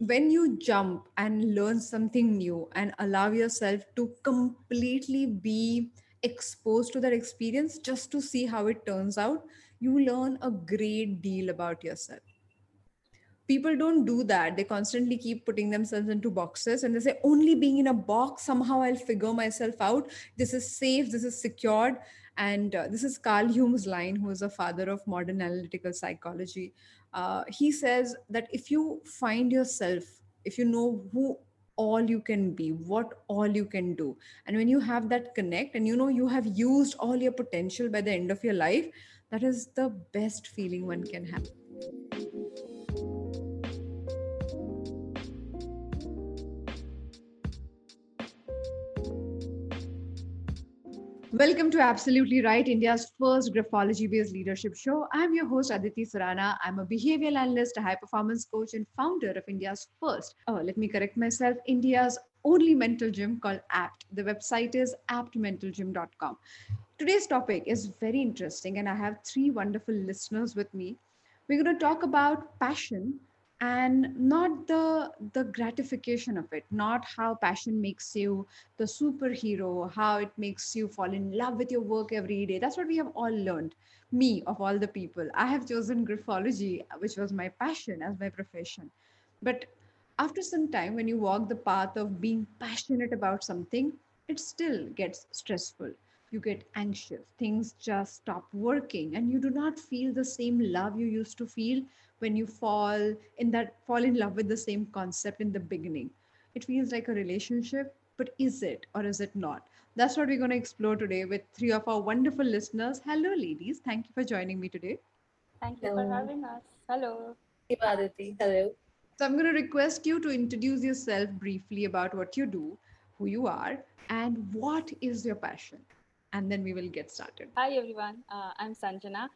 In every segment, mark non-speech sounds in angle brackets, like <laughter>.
when you jump and learn something new and allow yourself to completely be exposed to that experience just to see how it turns out, you learn a great deal about yourself. People don't do that. They constantly keep putting themselves into boxes and they say, only being in a box, somehow I'll figure myself out. This is safe, this is secured. And uh, this is Carl Jung's line, who is a father of modern analytical psychology uh, he says that if you find yourself if you know who all you can be what all you can do and when you have that connect and you know you have used all your potential by the end of your life that is the best feeling one can have Welcome to Absolutely Right, India's first graphology based leadership show. I'm your host, Aditi Surana. I'm a behavioral analyst, a high performance coach, and founder of India's first, oh, let me correct myself, India's only mental gym called APT. The website is aptmentalgym.com. Today's topic is very interesting, and I have three wonderful listeners with me. We're going to talk about passion and not the the gratification of it not how passion makes you the superhero how it makes you fall in love with your work every day. That's what we have all learned me of all the people. I have chosen graphology which was my passion as my profession. But after some time when you walk the path of being passionate about something it still gets stressful. You get anxious. Things just stop working and you do not feel the same love you used to feel when you fall in that fall in love with the same concept in the beginning. It feels like a relationship but is it or is it not? That's what we're going to explore today with three of our wonderful listeners. Hello ladies. Thank you for joining me today. Thank you hello. for having us. Hello. Aditi. hello. So i'm going to request you to introduce yourself briefly about what you do who you are and what is your passion. And then we will get started. Hi everyone. Uh, i'm sanjana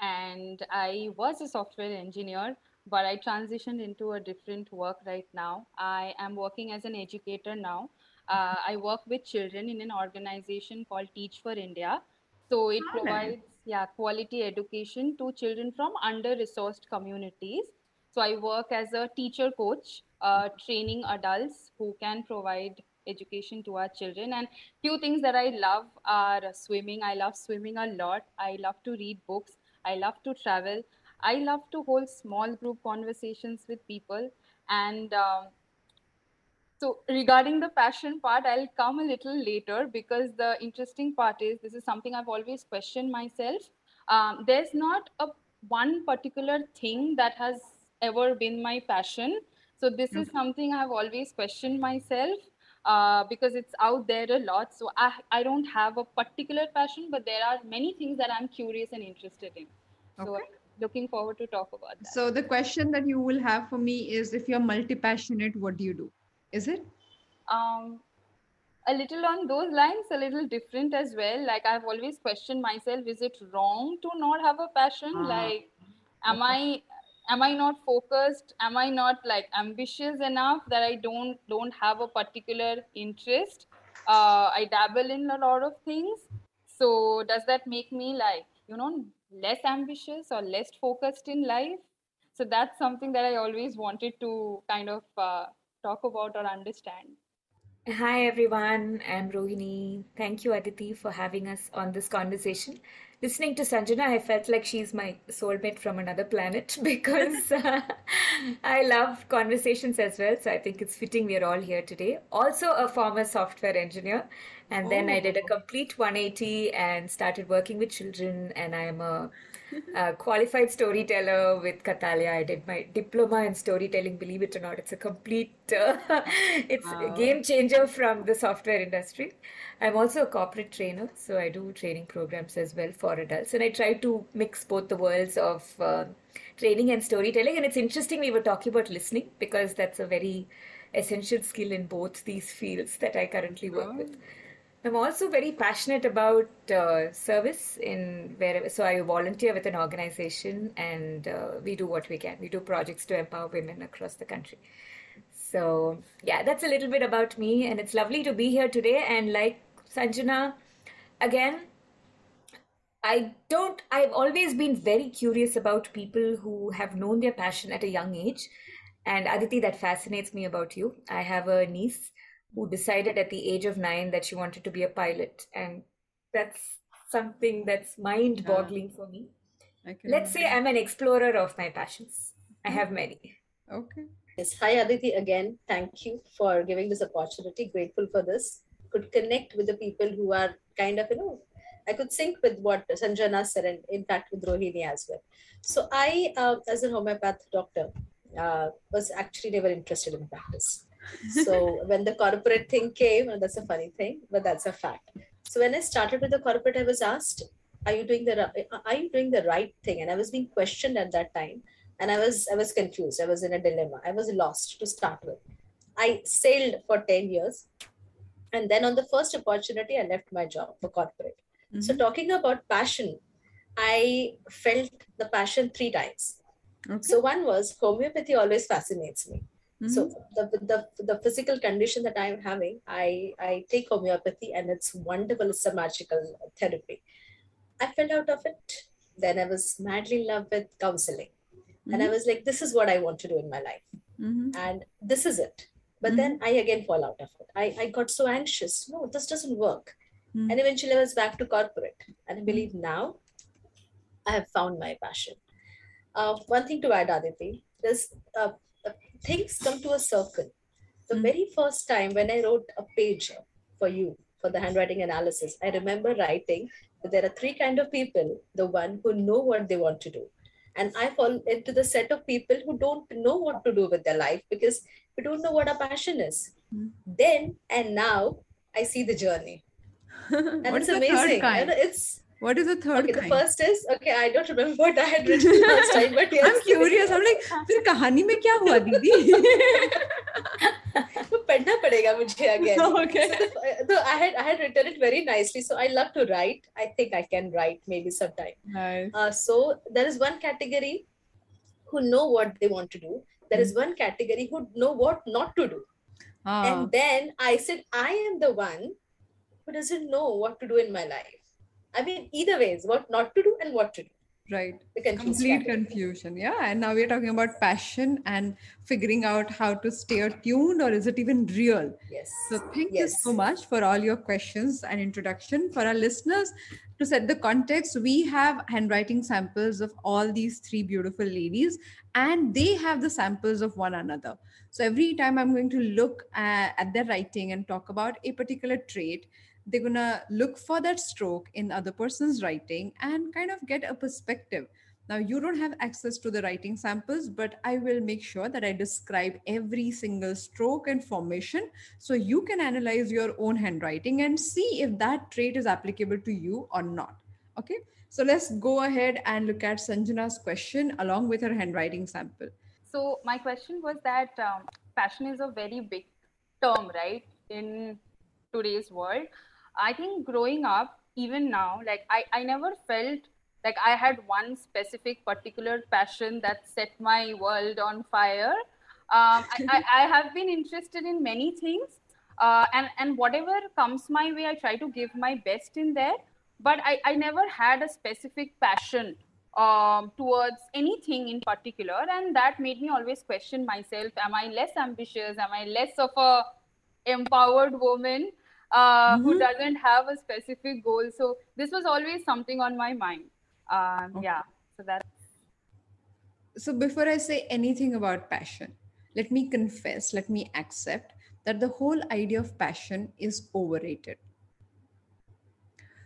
and I was a software engineer, but I transitioned into a different work right now. I am working as an educator now. Uh, I work with children in an organization called Teach for India. So it provides yeah quality education to children from under-resourced communities. So I work as a teacher coach, uh, training adults who can provide education to our children and few things that i love are swimming i love swimming a lot i love to read books I love to travel. I love to hold small group conversations with people. And um, so, regarding the passion part, I'll come a little later because the interesting part is this is something I've always questioned myself. Um, there's not a one particular thing that has ever been my passion. So, this okay. is something I've always questioned myself. Uh, because it's out there a lot. So I, I don't have a particular passion, but there are many things that I'm curious and interested in. So okay. looking forward to talk about that. So the question that you will have for me is if you're multi-passionate, what do you do? Is it? Um, a little on those lines, a little different as well. Like I've always questioned myself, is it wrong to not have a passion? Uh, like, am I am i not focused? Am i not like ambitious enough that i don't don't have a particular interest? Uh, i dabble in a lot of things. So does that make me like you know less ambitious or less focused in life? So that's something that i always wanted to kind of uh, talk about or understand. Hi everyone, I'm Rohini. Thank you, Aditi, for having us on this conversation listening to Sanjana, I felt like she's my soulmate from another planet <laughs> because uh, I love conversations as well. So I think it's fitting we're all here today. Also, a former software engineer. And then oh. I did a oh. complete 180 and started working with children. And I am a, <laughs> a qualified storyteller with Kathalaya. I did my diploma in storytelling. Believe it or not, it's a complete, <laughs> uh, it's wow. a game changer from the software industry. I'm also a corporate trainer, so I do training programs as well for adults, and I try to mix both the worlds of uh, training and storytelling. And it's interesting we were talking about listening because that's a very essential skill in both these fields that I currently work oh. with. I'm also very passionate about uh, service in wherever. So I volunteer with an organization, and uh, we do what we can. We do projects to empower women across the country. So yeah, that's a little bit about me, and it's lovely to be here today. And like Sanjana, again, I don't, I've always been very curious about people who have known their passion at a young age And Aditi, that fascinates me about you. I have a niece who decided at the age of nine that she wanted to be a pilot. And that's something that's mind boggling for me. Let's say I'm an explorer of my passions. I have many. Okay. Yes. Hi, Aditi, again. Thank you for giving this opportunity. Grateful for this. Could connect with the people who are kind of, you know, I could sync with what Sanjana said, and in fact with Rohini as well. So I, uh, as a homeopath doctor, uh, was actually never interested in practice. <laughs> So when the corporate thing came, and that's a funny thing, but that's a fact. So when I started with the corporate, I was asked, "Are you doing the Are you doing the right thing?" And I was being questioned at that time, and I was I was confused. I was in a dilemma. I was lost to start with. I sailed for ten years, and then on the first opportunity, I left my job for corporate. Mm-hmm. So talking about passion, I felt the passion three times. Okay. So one was homeopathy always fascinates me. Mm-hmm. So the, the the physical condition that I'm having, I I take homeopathy and it's wonderful. It's a magical therapy. I fell out of it. Then I was madly in love with counseling, mm-hmm. and I mm-hmm. was like, this is what I want to do in my life, mm-hmm. and this is it. But then mm-hmm. I again fall out of it. I I got so anxious. No, this doesn't work. Mm-hmm. And eventually I was back to corporate. And I believe now I have found my passion. Uh, one thing to add, Aditi, is uh, uh, things come to a circle. The mm. very first time when I wrote a page for you for the handwriting analysis, I remember writing that there are three kind of people: the one who know what they want to do, and I fall into the set of people who don't know what to do with their life because we don't know what our passion is. Mm. Then and now, I see the journey, <laughs> and it's amazing. And it's what is the third okay, kind? The first is okay. I don't remember what I had written last time, but yes. <laughs> I'm curious. I'm like, फिर कहानी में क्या हुआ दीदी? <laughs> तो पढ़ना पड़ेगा मुझे again. <laughs> Okay. So, so I had I had written it very nicely. So I love to write. I think I can write maybe sometime. Nice. Uh, so there is one category who know what they want to do. There mm. is one category who know what not to do. Ah. And then I said, I am the one who doesn't know what to do in my life I mean, either ways, what not to do and what to do. Right. Complete confusion. Yeah. And now we're talking about passion and figuring out how to stay tuned or is it even real? Yes. So thank yes. you so much for all your questions and introduction. For our listeners, to set the context, we have handwriting samples of all these three beautiful ladies and they have the samples of one another. So every time I'm going to look at, at their writing and talk about a particular trait, they're going to look for that stroke in other person's writing and kind of get a perspective. Now you don't have access to the writing samples but i will make sure that i describe every single stroke and formation so you can analyze your own handwriting and see if that trait is applicable to you or not okay? So let's go ahead and look at sanjana's question along with her handwriting sample. So my question was that um, passion is a very big term right in today's world I think growing up, even now, like I, I never felt like I had one specific particular passion that set my world on fire. Um, I, I, I, have been interested in many things, uh, and and whatever comes my way, I try to give my best in there. But I, I never had a specific passion um, towards anything in particular, and that made me always question myself: Am I less ambitious? Am I less of a empowered woman? Uh, mm-hmm. who doesn't have a specific goal. So this was always something on my mind. Um, okay. Yeah. So that's. So before I say anything about passion, let me confess, let me accept that the whole idea of passion is overrated.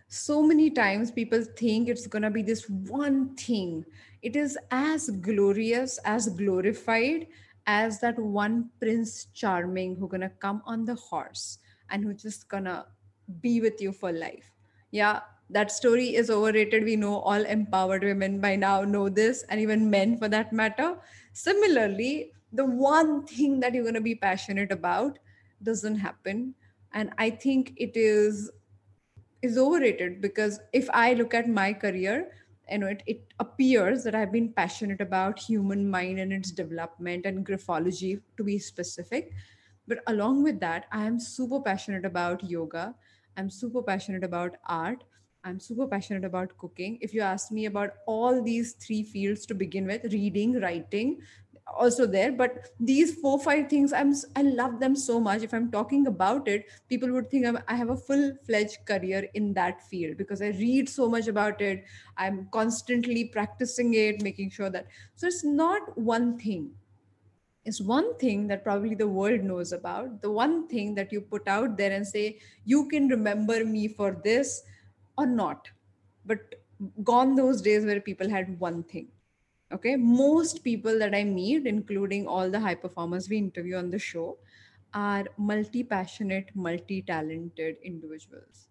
So many times people think it's going to be this one thing. It is as glorious, as glorified as that one Prince Charming who going to come on the horse and who's just gonna be with you for life. Yeah, that story is overrated. We know all empowered women by now know this, and even men for that matter. Similarly, the one thing that you're to be passionate about doesn't happen. And I think it is is overrated because if I look at my career, you know, it, it appears that I've been passionate about human mind and its development and graphology to be specific but along with that i am super passionate about yoga. I'm super passionate about art. I'm super passionate about cooking. If you ask me about all these three fields to begin with reading writing also there. But these four five things i'm i love them so much. If i'm talking about it people would think I'm, i have a full fledged career in that field because i read so much about it. I'm constantly practicing it making sure that so it's not one thing it's one thing that probably the world knows about. The one thing that you put out there and say you can remember me for this or not. But gone those days where people had one thing. Okay? Most people that i meet including all the high performers we interview on the show are multi passionate multi talented individuals.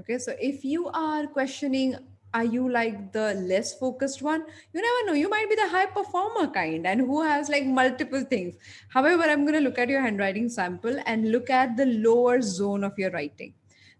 Okay? So if you are questioning are you like the less focused one you never know you might be the high performer kind and who has like multiple things however i'm going to look at your handwriting sample and look at the lower zone of your writing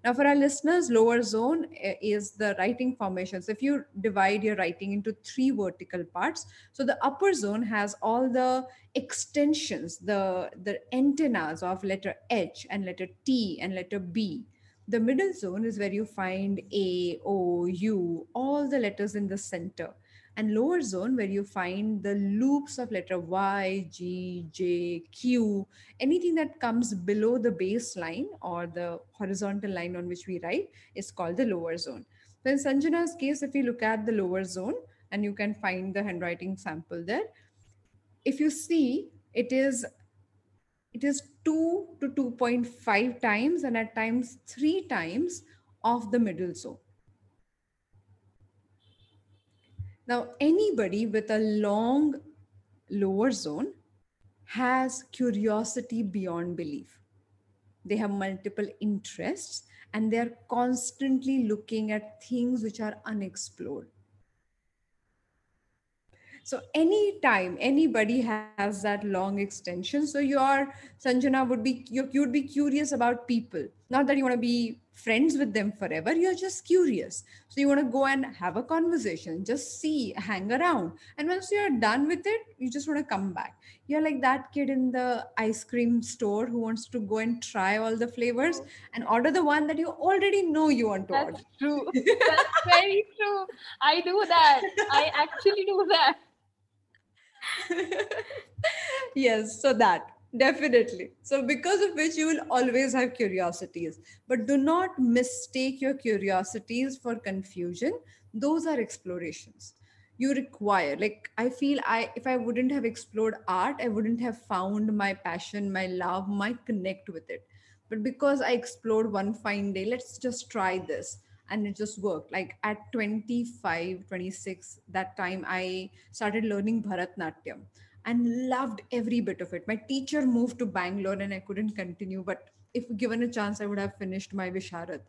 now, for our listeners, lower zone eh, is the writing formation. So if you divide your writing into three vertical parts, so the upper zone has all the extensions, the, the antennas of letter H and letter T and letter B. The middle zone is where you find A, O, U, all the letters in the center and lower zone where you find the loops of letter Y, G, J, Q, anything that comes below the baseline or the horizontal line on which we write is called the lower zone. So in Sanjana's case, if you look at the lower zone and you can find the handwriting sample there, if you see it is it is 2 to 2.5 times and at times 3 times of the middle zone Now, anybody with a long lower zone has curiosity beyond belief. They have multiple interests and they're constantly looking at things which are unexplored. So anytime anybody has that long extension, so your Sanjana would be you, would be curious about people. Not that you want to be friends with them forever you're just curious so you want to go and have a conversation just see hang around and once you're done with it you just want to come back you're like that kid in the ice cream store who wants to go and try all the flavors and order the one that you already know you want to That's order true. <laughs> That's very true. I do that. I actually do that. <laughs> yes so that Definitely. So, because of which you will always have curiosities, but do not mistake your curiosities for confusion. Those are explorations you require. Like, I feel I, if I wouldn't have explored art, I wouldn't have found my passion, my love, my connect with it. But because I explored one fine day, let's just try this. And it just worked. Like at 25, 26, that time I started learning Bharatnatyam and loved every bit of it. My teacher moved to Bangalore and I couldn't continue, but if given a chance, I would have finished my Visharad.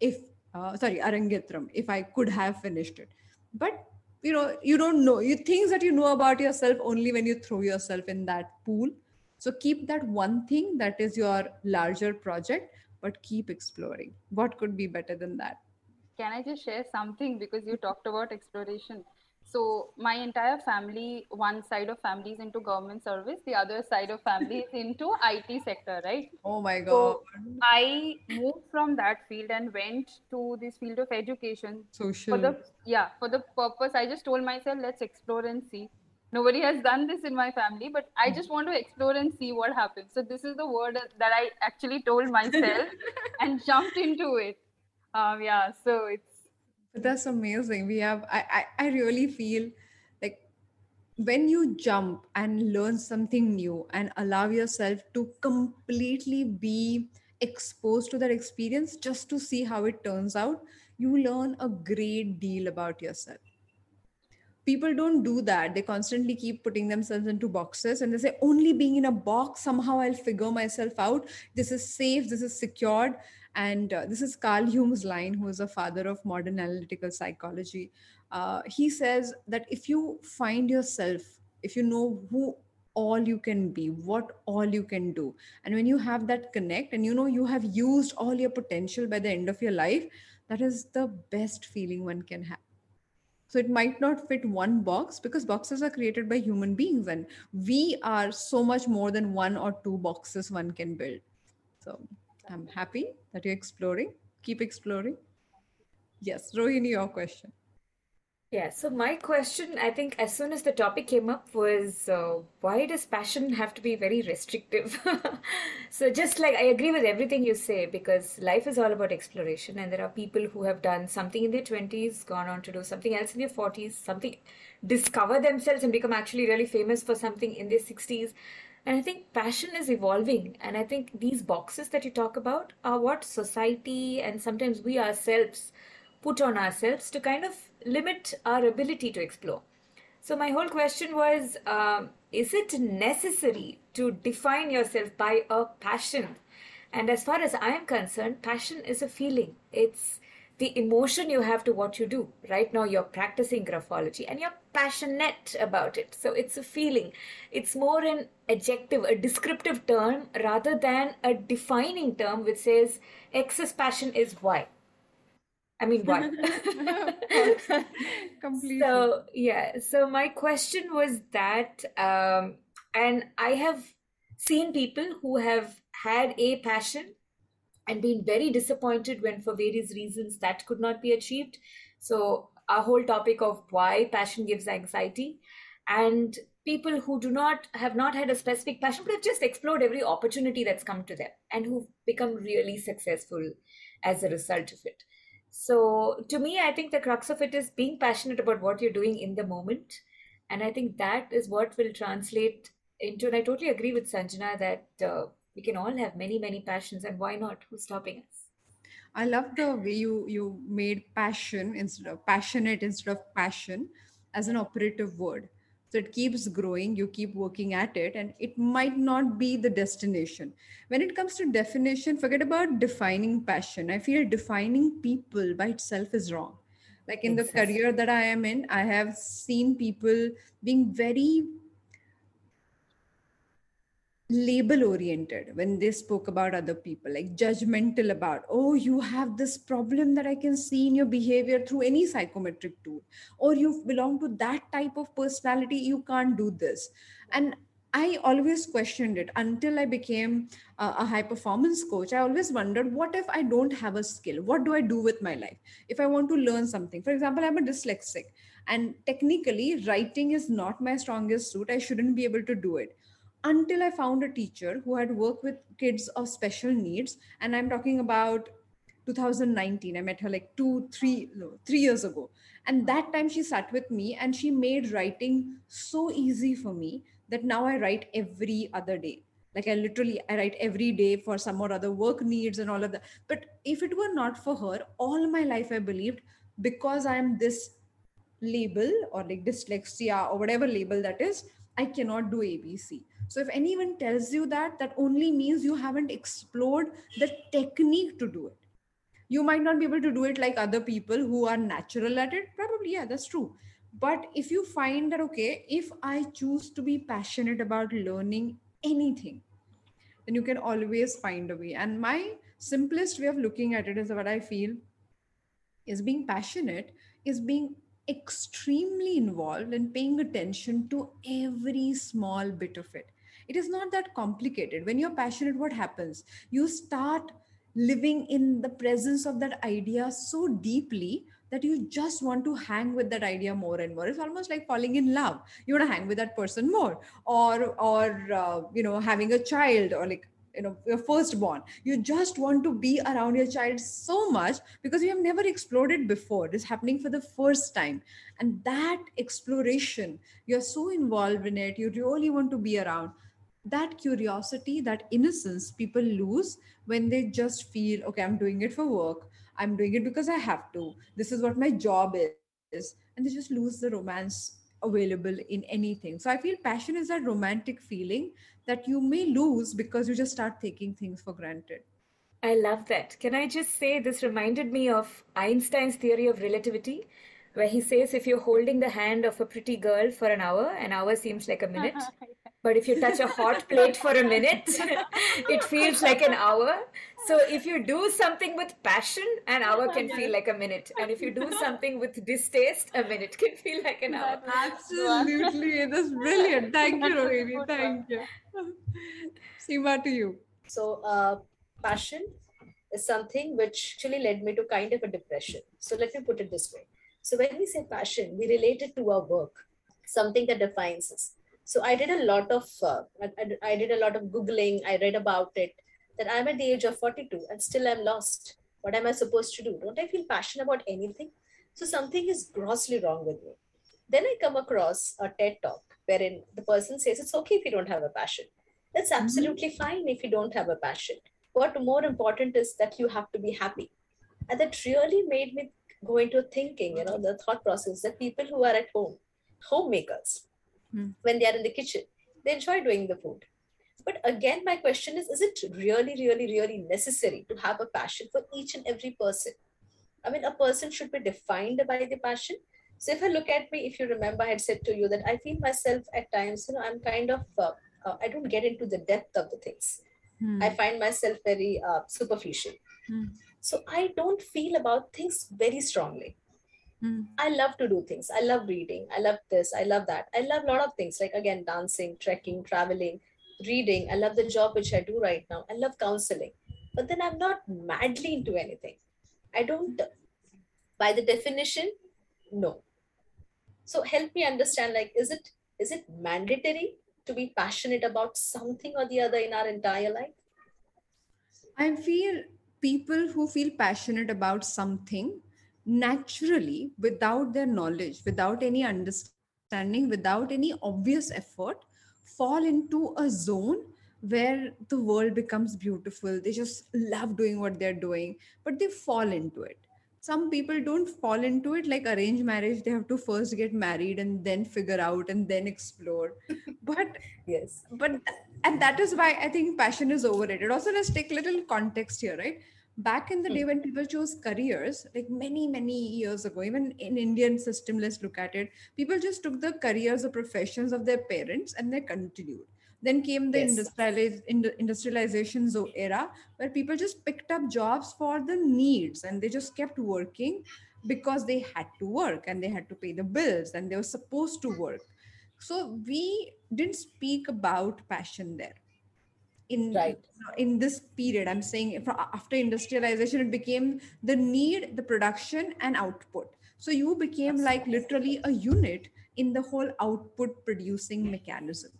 If, uh, sorry, Arangetram, if I could have finished it. But, you know, you don't know. You things that you know about yourself only when you throw yourself in that pool. So keep that one thing that is your larger project, but keep exploring. What could be better than that? Can I just share something? Because you talked about exploration? so my entire family one side of family is into government service the other side of family is into it sector right? Oh my god. So i moved from that field and went to this field of education social. for the yeah for the purpose. I just told myself let's explore and see. Nobody has done this in my family but i hmm. just want to explore and see what happens. So this is the word that i actually told myself <laughs> and jumped into it um yeah so it's that's amazing. We have, I, I, I really feel like when you jump and learn something new and allow yourself to completely be exposed to that experience just to see how it turns out, you learn a great deal about yourself. People don't do that. They constantly keep putting themselves into boxes and they say, only being in a box, somehow I'll figure myself out. This is safe, this is secured and uh, this is Carl Jung's line, who is a father of modern analytical psychology. Uh, he says that if you find yourself, if you know who all you can be, what all you can do, and when you have that connect and you know you have used all your potential by the end of your life, that is the best feeling one can have. So it might not fit one box because boxes are created by human beings and we are so much more than one or two boxes one can build. So I'm happy that you're exploring. Keep exploring. Yes, Rohini, your question. Yeah, so my question, I think, as soon as the topic came up, was uh, why does passion have to be very restrictive? <laughs> so, just like I agree with everything you say, because life is all about exploration, and there are people who have done something in their 20s, gone on to do something else in their 40s, something, discover themselves and become actually really famous for something in their 60s. And I think passion is evolving. And I think these boxes that you talk about are what society and sometimes we ourselves put on ourselves to kind of limit our ability to explore. So, my whole question was um, is it necessary to define yourself by a passion? And as far as I am concerned, passion is a feeling. It's the emotion you have to what you do. Right now, you're practicing graphology and you're passionate about it. So, it's a feeling. It's more an adjective, a descriptive term rather than a defining term which says is passion is Y. I mean, why? <laughs> <laughs> Completely. So, yeah. So, my question was that, um, and I have seen people who have had a passion and been very disappointed when, for various reasons, that could not be achieved. So, our whole topic of why passion gives anxiety, and people who do not have not had a specific passion but have just explored every opportunity that's come to them and who've become really successful as a result of it. So, to me, I think the crux of it is being passionate about what you're doing in the moment. And I think that is what will translate into, and I totally agree with Sanjana that uh, we can all have many, many passions, and why not? Who's stopping us? I love the way you you made passion instead of passionate instead of passion as an operative word. So it keeps growing you keep working at it and it might not be the destination. When it comes to definition forget about defining passion. I feel defining people by itself is wrong. Like in the career that i am in i have seen people being very label oriented when they spoke about other people like judgmental about oh you have this problem that i can see in your behavior through any psychometric tool or you belong to that type of personality you can't do this. And i always questioned it until i became a, a high performance coach. I always wondered what if i don't have a skill? What do i do with my life? If i want to learn something. For example i'm a dyslexic and technically writing is not my strongest suit. I shouldn't be able to do it until I found a teacher who had worked with kids of special needs. And I'm talking about 2019. I met her like two, three, three years ago. And that time she sat with me and she made writing so easy for me that now I write every other day. Like I literally I write every day for some or other work needs and all of that. But if it were not for her, all my life I believed because I'm this label or like dyslexia or whatever label that is, I cannot do ABC so if anyone tells you that, that only means you haven't explored the technique to do it. You might not be able to do it like other people who are natural at it. Probably, yeah, that's true. But if you find that, okay, if I choose to be passionate about learning anything, then you can always find a way. And my simplest way of looking at it is what I feel is being passionate is being extremely involved and paying attention to every small bit of it. It is not that complicated. When you're passionate what happens? You start living in the presence of that idea so deeply that you just want to hang with that idea more and more. It's almost like falling in love. You want to hang with that person more or or uh, you know having a child or like you know your firstborn you just want to be around your child so much because you have never explored it before it is happening for the first time and that exploration you're so involved in it you really want to be around that curiosity, that innocence people lose when they just feel, okay, I'm doing it for work. I'm doing it because I have to. This is what my job is. And they just lose the romance available in anything. So I feel passion is that romantic feeling that you may lose because you just start taking things for granted. I love that. Can I just say this reminded me of Einstein's theory of relativity, where he says if you're holding the hand of a pretty girl for an hour, an hour seems like a minute. <laughs> But if you touch a hot plate for a minute, <laughs> it feels like an hour. So if you do something with passion, an hour can feel like a minute. And if you do <laughs> something with distaste, a minute can feel like an hour. Absolutely. That's brilliant. Thank you, Rohini. Thank you. Seema, to you. So, uh, passion is something which actually led me to kind of a depression. So, let me put it this way So when we say passion, we relate it to our work, something that defines us. So I did a lot of, uh, I, I did a lot of Googling. I read about it that I'm at the age of 42 and still I'm lost. What am I supposed to do? Don't I feel passionate about anything? So something is grossly wrong with me. Then I come across a TED talk wherein the person says it's okay if you don't have a passion. That's mm-hmm. absolutely mm-hmm. fine if you don't have a passion. What more important is that you have to be happy. And that really made me go into thinking, you know, the thought process that people who are at home, homemakers, mm. when they are in the kitchen, they enjoy doing the food. But again, my question is is it really, really, really necessary to have a passion for each and every person? I mean, a person should be defined by the passion. So if I look at me, if you remember, I had said to you that I feel myself at times, you know, I'm kind of, uh, uh, I don't get into the depth of the things. Hmm. I find myself very uh, superficial. Hmm. So I don't feel about things very strongly. Hmm. I love to do things. I love reading. I love this. I love that. I love a lot of things like, again, dancing, trekking, traveling, reading. I love the job which I do right now. I love counseling. But then I'm not madly into anything. I don't, by the definition, no. So help me understand like, is it is it mandatory to be passionate about something or the other in our entire life? I feel people who feel passionate about something naturally, without their knowledge, without any understanding, without any obvious effort, fall into a zone where the world becomes beautiful. They just love doing what they're doing, but they fall into it. Some people don't fall into it like arranged marriage. They have to first get married and then figure out and then explore. <laughs> But yes, but and that is why I think passion is overrated. Also, let's take a little context here, right? Back in the day hmm. when people chose careers, like many, many years ago, even in Indian system, let's look at it, people just took the careers or professions of their parents and they continued then came the yes. industrializ- industrialization era where people just picked up jobs for the needs and they just kept working because they had to work and they had to pay the bills and they were supposed to work. So we didn't speak about passion there. In, right. in this period, I'm saying after industrialization, it became the need, the production, and output. So you became like literally a unit in the whole output producing mechanism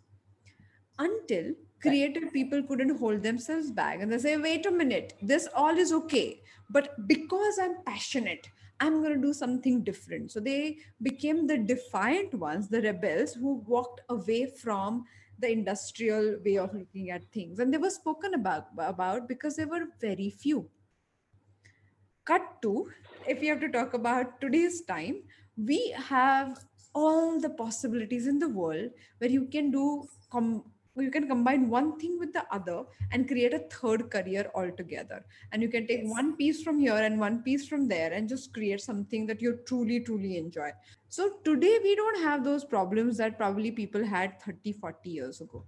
until creative people couldn't hold themselves back and they say wait a minute this all is okay but because i'm passionate i'm going to do something different so they became the defiant ones the rebels who walked away from the industrial way of looking at things. And they were spoken about about because they were very few. Cut to if we have to talk about today's time we have all the possibilities in the world where you can do com- you can combine one thing with the other and create a third career altogether. And you can take yes. one piece from here and one piece from there and just create something that you truly truly enjoy. So today we don't have those problems that probably people had 30 40 years ago.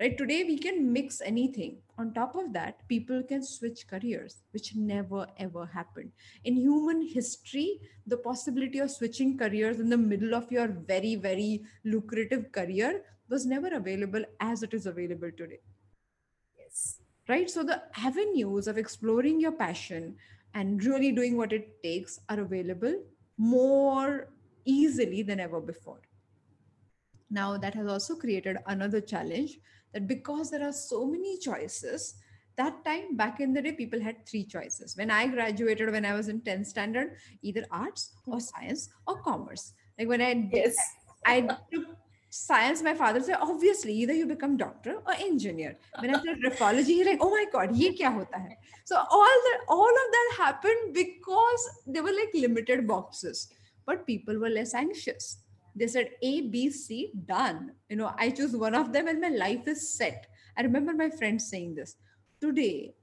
Right? Today we can mix anything. On top of that people can switch careers which never ever happened. In human history the possibility of switching careers in the middle of your very very lucrative career was never available as it is available today. Yes. Right. So the avenues of exploring your passion and really doing what it takes are available more easily than ever before. Now, that has also created another challenge that because there are so many choices, that time back in the day, people had three choices. When I graduated, when I was in 10th standard, either arts or <laughs> science or commerce. Like when I yes. I took science, my father said, obviously, either you become doctor or engineer. When I said <laughs> graphology, he's like, oh my God, ye kya hota hai? So all that, all of that happened because they were like limited boxes, but people were less anxious. They said A, B, C, done. You know, I choose one of them and my life is set. I remember my friends saying this. Today,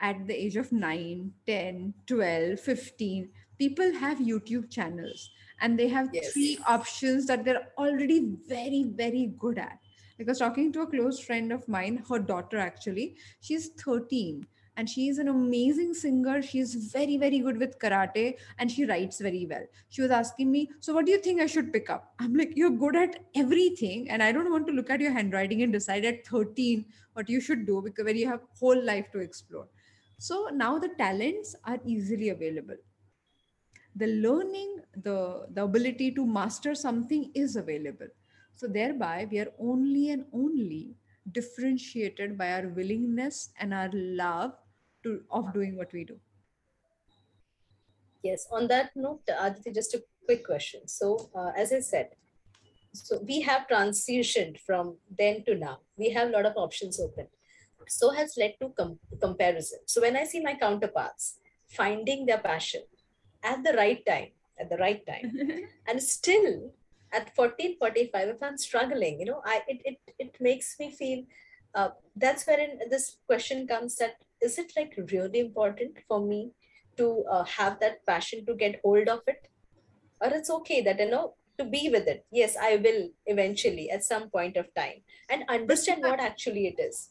at the age of 9, 10, 12, 15, people have YouTube channels and they have yes. three options that they're already very very good at. Like i was talking to a close friend of mine her daughter actually. She's 13 and she's an amazing singer. She's very very good with karate and she writes very well. She was asking me so what do you think i should pick up? I'm like you're good at everything and i don't want to look at your handwriting and decide at 13 what you should do because when you have whole life to explore. So now the talents are easily available the learning the the ability to master something is available. So thereby we are only and only differentiated by our willingness and our love to of doing what we do. Yes on that note aditi just a quick question. So uh, as i said so we have transitioned from then to now. We have a lot of options open. So has led to com- comparison. So when i see my counterparts finding their passion at the right time at the right time. <laughs> And still at 14 45 if i'm struggling you know i it it, it makes me feel uh, that's wherein this question comes that is it like really important for me to uh, have that passion to get hold of it? Or it's okay that you know to be with it. Yes i will eventually at some point of time. And understand what actually it is.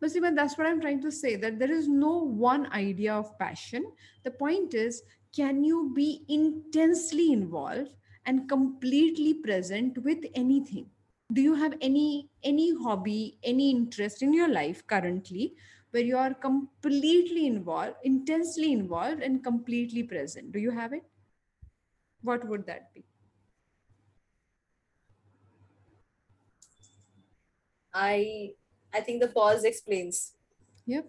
But that's what I'm trying to say that there is no one idea of passion. The point is, can you be intensely involved and completely present with anything? Do you have any any hobby, any interest in your life currently where you are completely involved, intensely involved, and completely present? Do you have it? What would that be? I I think the pause explains. Yep.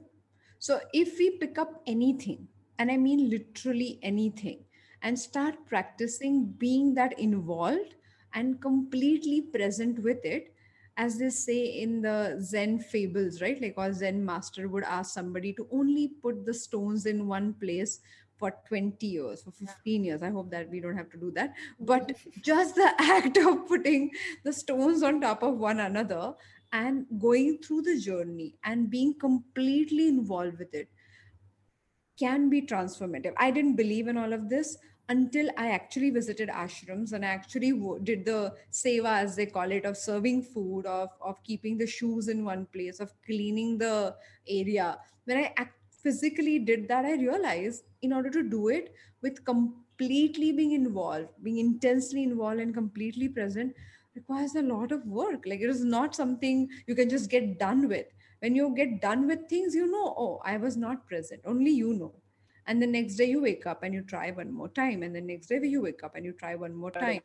So if we pick up anything, and I mean literally anything, and start practicing being that involved and completely present with it, as they say in the Zen fables, right? Like a Zen master would ask somebody to only put the stones in one place for 20 years, for 15 years. I hope that we don't have to do that. <laughs> But just the <laughs> act of putting the stones on top of one another and going through the journey and being completely involved with it can be transformative. I didn't believe in all of this until I actually visited ashrams and I actually did the seva, as they call it, of serving food, of, of keeping the shoes in one place, of cleaning the area. When I physically did that, I realized in order to do it with completely being involved, being intensely involved and completely present, requires a lot of work. Like it is not something you can just get done with. When you get done with things, you know, oh, I was not present. Only you know. And the next day you wake up and you try one more time. And the next day you wake up and you try one more time.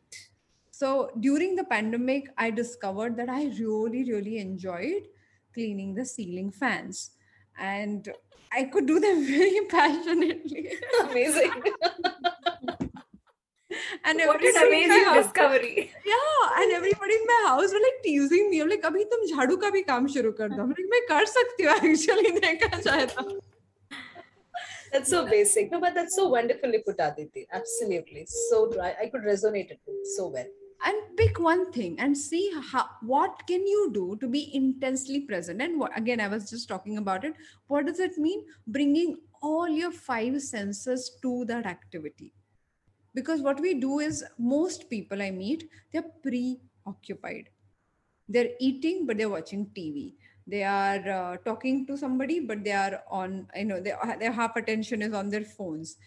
So during the pandemic, I discovered that I really, really enjoyed cleaning the ceiling fans. And I could do them <laughs> very passionately. Amazing. <laughs> and what an amazing discovery yeah and everybody in my house were like teasing me I'm like अभी तुम झाड़ू का भी काम शुरू कर दो like मैं कर सकती हूँ actually देखा जाए तो <laughs> that's so basic no but that's so wonderfully put aditi absolutely so dry i could resonate it so well and pick one thing and see how what can you do to be intensely present and what, again i was just talking about it what does it mean bringing all your five senses to that activity because what we do is most people i meet they're preoccupied. They're eating but they're watching tv they are uh, talking to somebody but they are on you know they, their half attention is on their phones.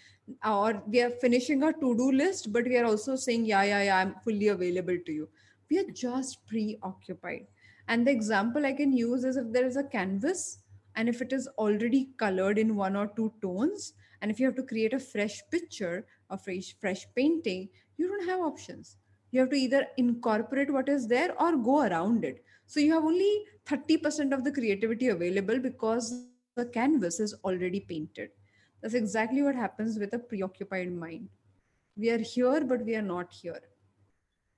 Or we are finishing a to-do list but we are also saying yeah yeah yeah i'm fully available to you. We are just preoccupied. And the example i can use is if there is a canvas and if it is already colored in one or two tones and if you have to create a fresh picture a fresh fresh painting you don't have options. You have to either incorporate what is there or go around it. So you have only 30% of the creativity available because the canvas is already painted. That's exactly what happens with a preoccupied mind. We are here but we are not here.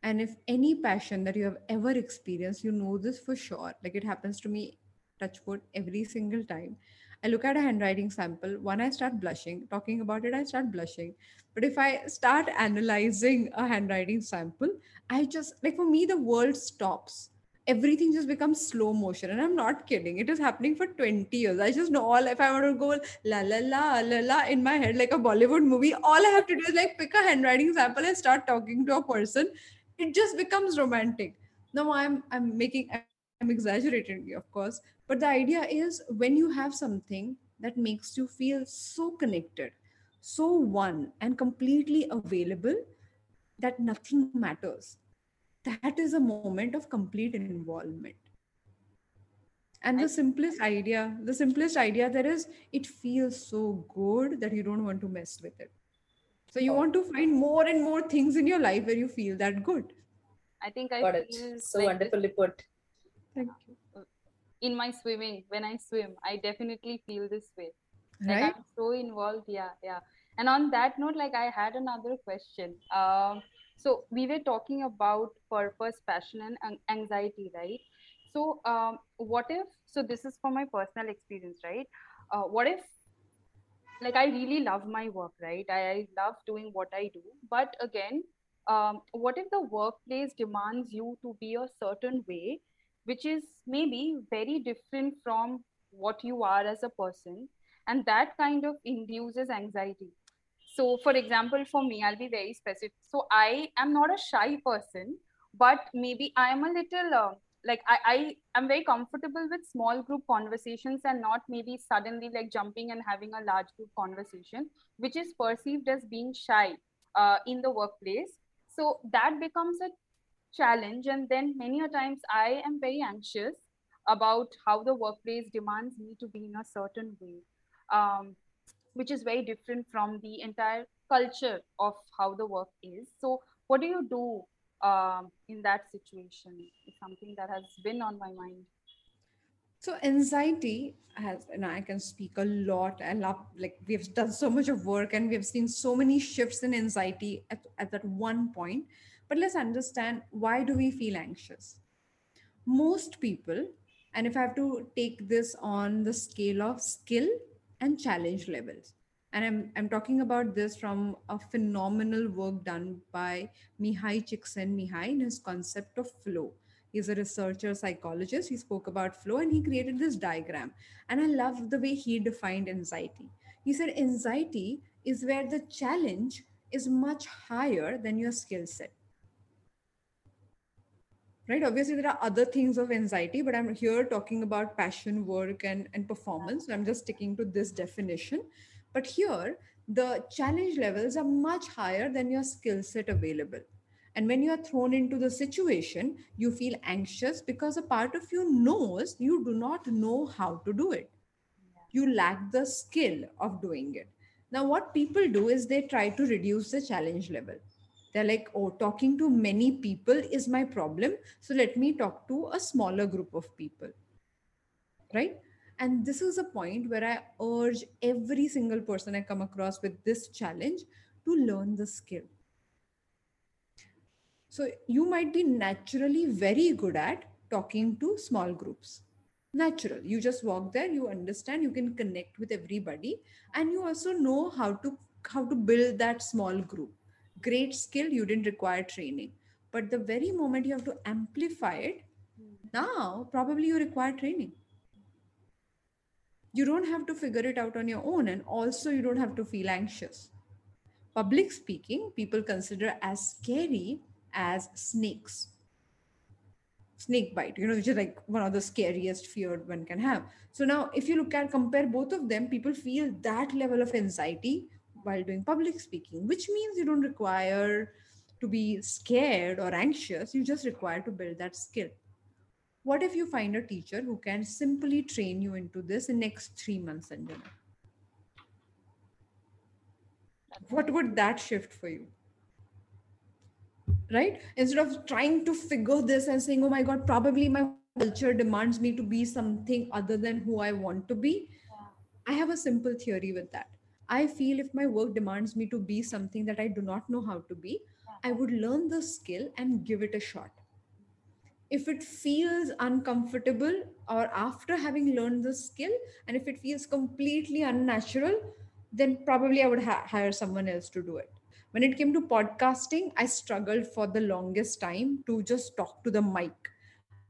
And if any passion that you have ever experienced you know this for sure. Like it happens to me touch wood every single time I look at a handwriting sample, when I start blushing. Talking about it, I start blushing. But if I start analyzing a handwriting sample, I just, like for me, the world stops. Everything just becomes slow motion. And I'm not kidding. It is happening for 20 years. I just know all, if I want to go la la la la la in my head like a Bollywood movie, all I have to do is like pick a handwriting sample and start talking to a person. It just becomes romantic. Now I'm I'm making I'm exaggerating, of course, but the idea is when you have something that makes you feel so connected, so one, and completely available that nothing matters. That is a moment of complete involvement. And the simplest idea, the simplest idea there is, it feels so good that you don't want to mess with it. So you want to find more and more things in your life where you feel that good. I think I Got it. So like wonderfully put. Thank you. In my swimming when I swim. I definitely feel this way. Like I'm so involved. Yeah, yeah. And on that note, like I had another question. Um, so we were talking about purpose, passion, and anxiety, right? So um, what if? So this is for my personal experience, right? Uh, what if like i really love my work right i, I love doing what i do but again um, what if the workplace demands you to be a certain way which is maybe very different from what you are as a person. And that kind of induces anxiety. So for example for me i'll be very specific. So i am not a shy person but maybe i am a little uh, like I, I am very comfortable with small group conversations and not maybe suddenly like jumping and having a large group conversation which is perceived as being shy uh, in the workplace. So that becomes a challenge and then many a times i am very anxious about how the workplace demands me to be in a certain way um, which is very different from the entire culture of how the work is so what do you do um, in that situation is something that has been on my mind So anxiety has, and I can speak a lot. I love like we've done so much of work and we've seen so many shifts in anxiety at, at that one point. But let's understand why do we feel anxious? Most people, and if I have to take this on the scale of skill and challenge levels, and I'm, I'm talking about this from a phenomenal work done by Mihaly Csikszentmihalyi in his concept of flow He's a researcher, psychologist. He spoke about flow and he created this diagram. And I love the way he defined anxiety. He said anxiety is where the challenge is much higher than your skill set. Right? Obviously, there are other things of anxiety, but I'm here talking about passion, work, and, and performance. So I'm just sticking to this definition. But here, the challenge levels are much higher than your skill set available. And when you are thrown into the situation, you feel anxious because a part of you knows you do not know how to do it. You lack the skill of doing it. Now, what people do is they try to reduce the challenge level. They're like, oh, talking to many people is my problem. So let me talk to a smaller group of people. Right? And this is a point where I urge every single person I come across with this challenge to learn the skill so you might be naturally very good at talking to small groups. Natural. You just walk there, you understand, you can connect with everybody, and you also know how to how to build that small group. Great skill, you didn't require training. But the very moment you have to amplify it, now probably you require training. You don't have to figure it out on your own, and also you don't have to feel anxious. Public speaking, people consider as scary as snakes snake bite you know which is like one of the scariest fear one can have so now if you look at compare both of them people feel that level of anxiety while doing public speaking which means you don't require to be scared or anxious. You just require to build that skill. What if you find a teacher who can simply train you into this in next 3 months Sanjana? what would that shift for you? Right? Instead of trying to figure this and saying oh my god probably my culture demands me to be something other than who i want to be i have a simple theory with that i feel if my work demands me to be something that i do not know how to be i would learn the skill and give it a shot. If it feels uncomfortable or after having learned the skill and if it feels completely unnatural then probably i would ha- hire someone else to do it. When it came to podcasting i struggled for the longest time to just talk to the mic.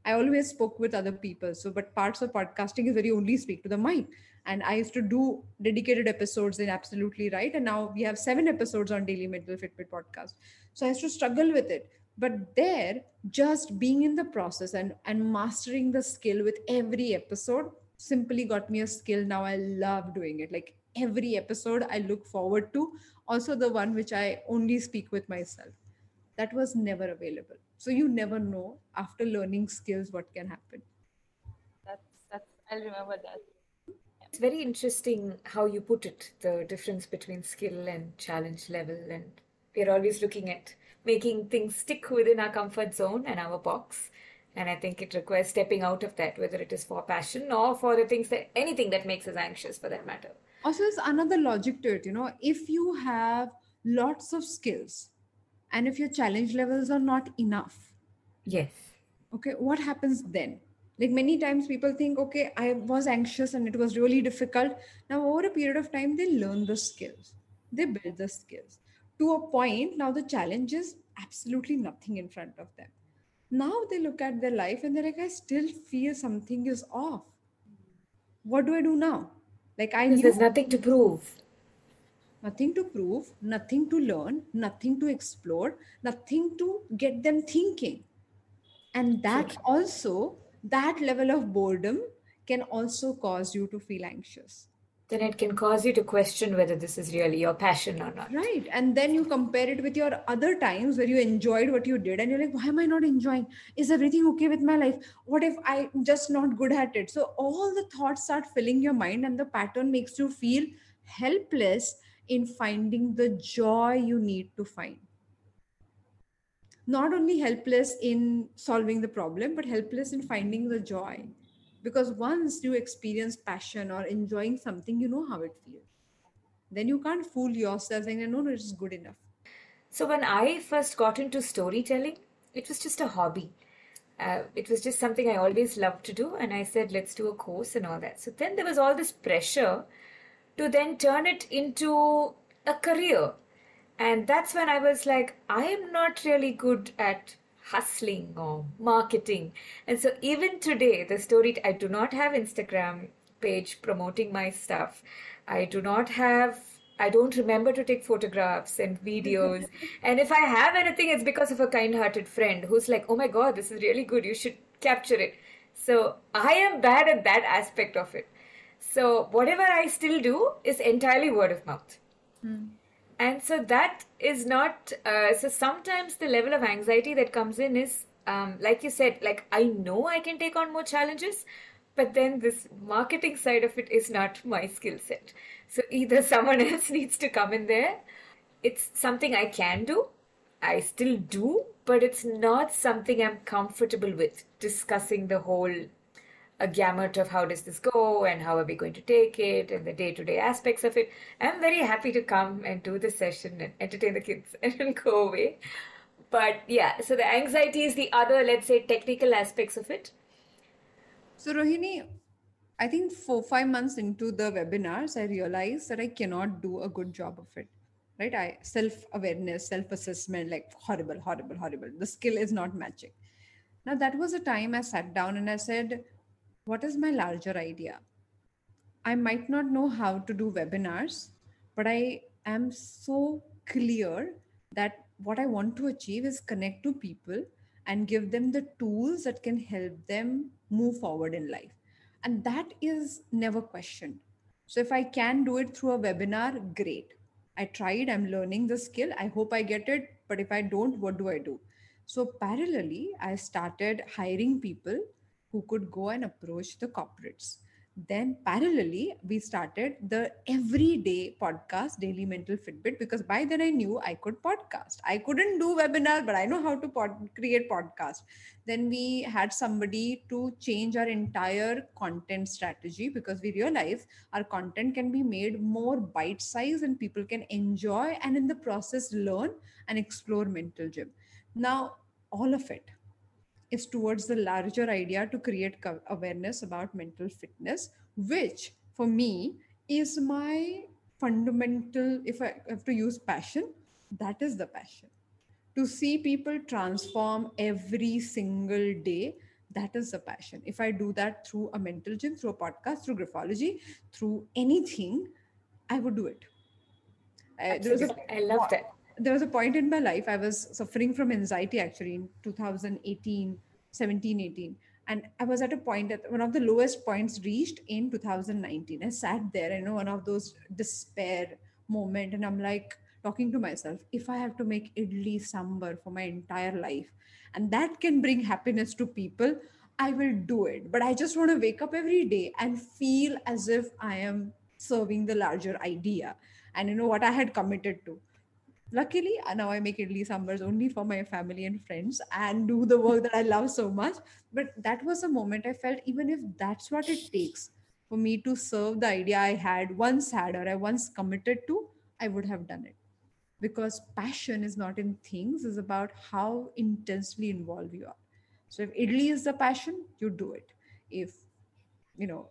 I always spoke with other people so but parts of podcasting is where you only speak to the mic and i used to do dedicated episodes in absolutely right. And now we have seven episodes on daily mental fitbit podcast. So i used to struggle with it. But there just being in the process and and mastering the skill with every episode simply got me a skill. Now i love doing it. Like every episode i look forward to also the one which i only speak with myself. That was never available. So you never know after learning skills what can happen. That's that's i'll remember that It's very interesting how you put it the difference between skill and challenge level. And we're always looking at making things stick within our comfort zone and our box. And I think it requires stepping out of that, whether it is for passion or for the things that anything that makes us anxious for that matter. Also, there's another logic to it. You know, if you have lots of skills and if your challenge levels are not enough, Yes. okay, what happens then? Like many times people think okay i was anxious and it was really difficult. Now over a period of time they learn the skills. They build the skills to a point. Now the challenge is absolutely nothing in front of them. Now they look at their life and they're like i still feel something is off. What do i do now? Like i knew there's nothing to prove. nothing to prove nothing to learn nothing to explore nothing to get them thinking. And that also that level of boredom can also cause you to feel anxious. Then it can cause you to question whether this is really your passion or not. right. And then you compare it with your other times where you enjoyed what you did and you're like why am i not enjoying? Is everything okay with my life? What if i'm just not good at it? So all the thoughts start filling your mind and the pattern makes you feel helpless in finding the joy you need to find not only helpless in solving the problem but helpless in finding the joy because once you experience passion or enjoying something you know how it feels then you can't fool yourself saying no no it's good enough So when I first got into storytelling, it was just a hobby. Uh, it was just something I always loved to do, and I said, let's do a course and all that. So then there was all this pressure to then turn it into a career. And that's when I was like, I am not really good at hustling or marketing. And so even today, the story, I do not have Instagram page promoting my stuff. I do not have I don't remember to take photographs and videos. <laughs> and if I have anything, it's because of a kind hearted friend who's like, oh my God, this is really good. You should capture it. So I am bad at that aspect of it. So whatever I still do is entirely word of mouth. Hmm. And so that is not, uh, so sometimes the level of anxiety that comes in is, um, like you said, like I know I can take on more challenges, but then this marketing side of it is not my skill set. So either <laughs> someone else needs to come in there. It's something I can do. I still do, but it's not something I'm comfortable with discussing the whole a gamut of how does this go and how are we going to take it and the day-to-day aspects of it. I'm very happy to come and do the session and entertain the kids <laughs> and go away. But yeah, so the anxiety is the other, let's say, technical aspects of it. so rohini i think four five months into the webinars i realized that i cannot do a good job of it right i self awareness self assessment like horrible horrible horrible the skill is not matching now that was a time i sat down and i said what is my larger idea? I might not know how to do webinars but i am so clear that what i want to achieve is connect to people and give them the tools that can help them move forward in life. And that is never questioned. So if i can do it through a webinar great. I tried i'm learning the skill. I hope i get it but if i don't what do i do? So parallelly i started hiring people who could go and approach the corporates. Then parallelly we started the everyday podcast daily mental fitbit because by then i knew i could podcast. I couldn't do webinar but i know how to pod- create podcast. Then we had somebody to change our entire content strategy because we realized our content can be made more bite size and people can enjoy and in the process learn and explore mental gym. Now all of it is towards the larger idea to create awareness about mental fitness, which for me is my fundamental, if I have to use passion, that is the passion. To see people transform every single day, that is the passion. If I do that through a mental gym, through a podcast, through graphology, through anything, I would do it. Uh, there was a I love that. There was a point in my life i was suffering from anxiety actually in 2018 17 18 and i was at a point at one of the lowest points reached in 2019 i sat there know one of those despair moment and i'm like talking to myself if i have to make idli sambar for my entire life and that can bring happiness to people I will do it. But I just want to wake up every day and feel as if I am serving the larger idea and you know what I had committed to. Luckily, uh, now I make idli sambars only for my family and friends and do the work that I love so much. But that was a moment I felt even if that's what it takes for me to serve the idea I had once had or I once committed to, I would have done it. Because passion is not in things, it's about how intensely involved you are. So if idli is the passion, you do it. If you know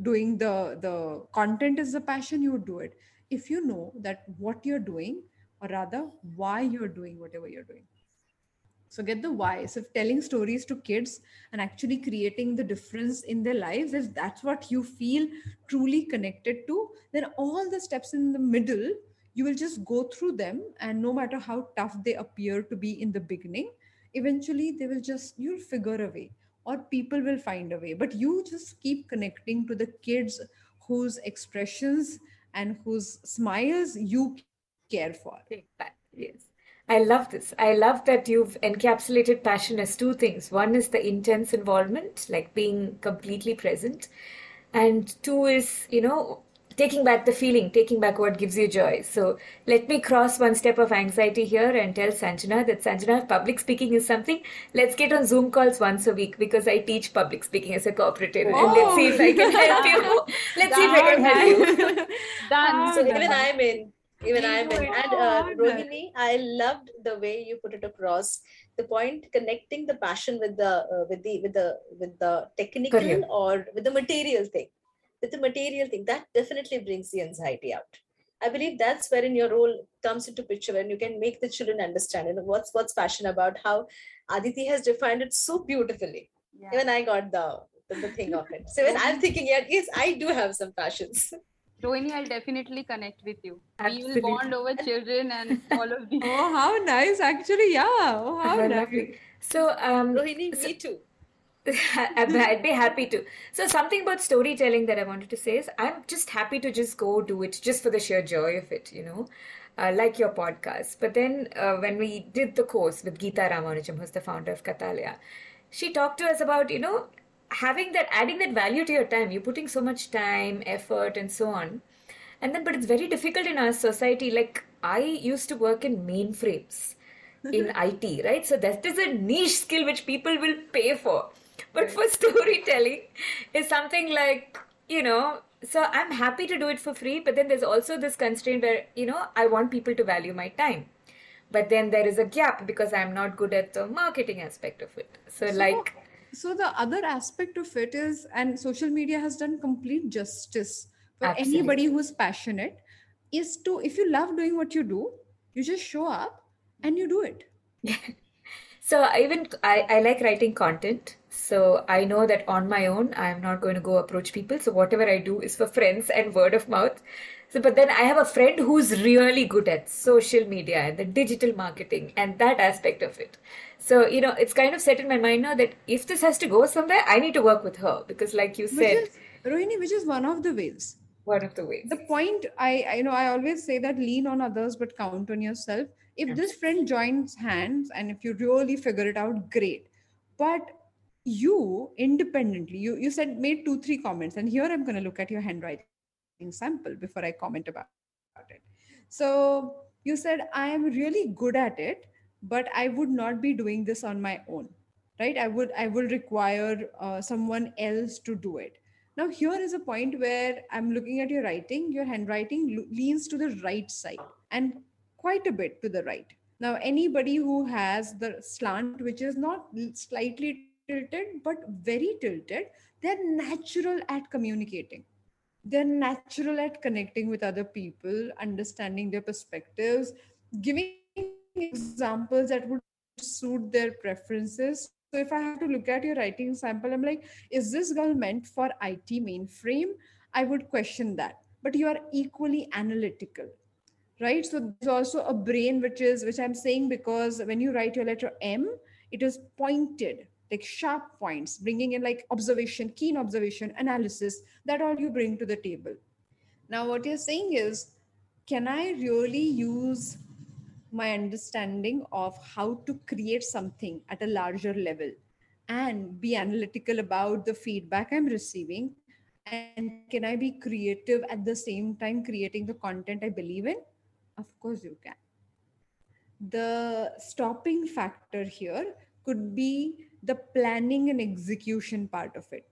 doing the the content is the passion, you do it. If you know that what you're doing, or rather why you're doing whatever you're doing. So get the why. So if telling stories to kids and actually creating the difference in their lives, if that's what you feel truly connected to, then all the steps in the middle, you will just go through them. And no matter how tough they appear to be in the beginning, eventually they will just you'll figure a way or people will find a way but you just keep connecting to the kids whose expressions and whose smiles you care for yes I love this. I love that you've encapsulated passion as two things. One is the intense involvement, like being completely present. And two is, you know, taking back the feeling, taking back what gives you joy. So let me cross one step of anxiety here and tell Sanjana that Sanjana, public speaking is something. Let's get on Zoom calls once a week because I teach public speaking as a cooperative. And let's oh. see if I can help you. <laughs> Let's see if I can help you. <laughs> Done. Ah, so even I'm in. Even I'm in. And uh, Rohini, I loved the way you put it across. The point connecting the passion with the uh, with the with the with the technical Career. or with the material thing with the material thing, that definitely brings the anxiety out. I believe that's wherein your role comes into picture when you can make the children understand you know, what's what's passion about, how Aditi has defined it so beautifully. Yeah. Even I got the, the, the thing of it. So when I'm thinking, yeah, yes, I do have some passions. <laughs> Rohini, I'll definitely connect with you. Absolutely. We will bond over children and all of these. oh, how nice! Actually, yeah. Oh, how nice. So, um, Rohini, so, me too. <laughs> I'd be happy to. So something about storytelling that I wanted to say is I'm just happy to just go do it just for the sheer joy of it, you know, uh, like your podcast. But then uh, when we did the course with Geeta Ramanujam, who's the founder of Kathalaya, she talked to us about, you know, having that, adding that value to your time. You're putting so much time, effort, and so on. And then, but it's very difficult in our society. Like I used to work in mainframes in mm-hmm. IT, right? So that is a niche skill which people will pay for but for <laughs> storytelling is something like you know so i'm happy to do it for free but then there's also this constraint where you know i want people to value my time but then there is a gap because i'm not good at the marketing aspect of it so, so like so the other aspect of it is and social media has done complete justice for absolutely. anybody who's passionate is to if you love doing what you do you just show up and you do it <laughs> so even I, I like writing content so I know that on my own, I'm not going to go approach people. So whatever I do is for friends and word of mouth. So, but then I have a friend who's really good at social media and the digital marketing and that aspect of it. So, you know, it's kind of set in my mind now that if this has to go somewhere, I need to work with her because, like you said, which is, Rohini, which is one of the ways. One of the ways. The point I, I know, I always say that lean on others but count on yourself. If this friend joins hands and if you really figure it out, great. But you independently you you said made two three comments and here i'm going to look at your handwriting sample before i comment about it. So you said i am really good at it but i would not be doing this on my own right? I would i will require uh, someone else to do it. Now here is a point where i'm looking at your writing. Your handwriting leans to the right side and quite a bit to the right. Now anybody who has the slant which is not slightly tilted but very tilted they're natural at communicating they're natural at connecting with other people understanding their perspectives giving examples that would suit their preferences. So if i have to look at your writing sample i'm like is this girl meant for it mainframe? I would question that. But you are equally analytical right? So there's also a brain which is which i'm saying because when you write your letter m it is pointed like sharp points, bringing in like observation, keen observation, analysis, that all you bring to the table. Now, what you're saying is, can I really use my understanding of how to create something at a larger level and be analytical about the feedback I'm receiving? And can I be creative at the same time creating the content I believe in? Of course, you can. The stopping factor here could be the planning and execution part of it.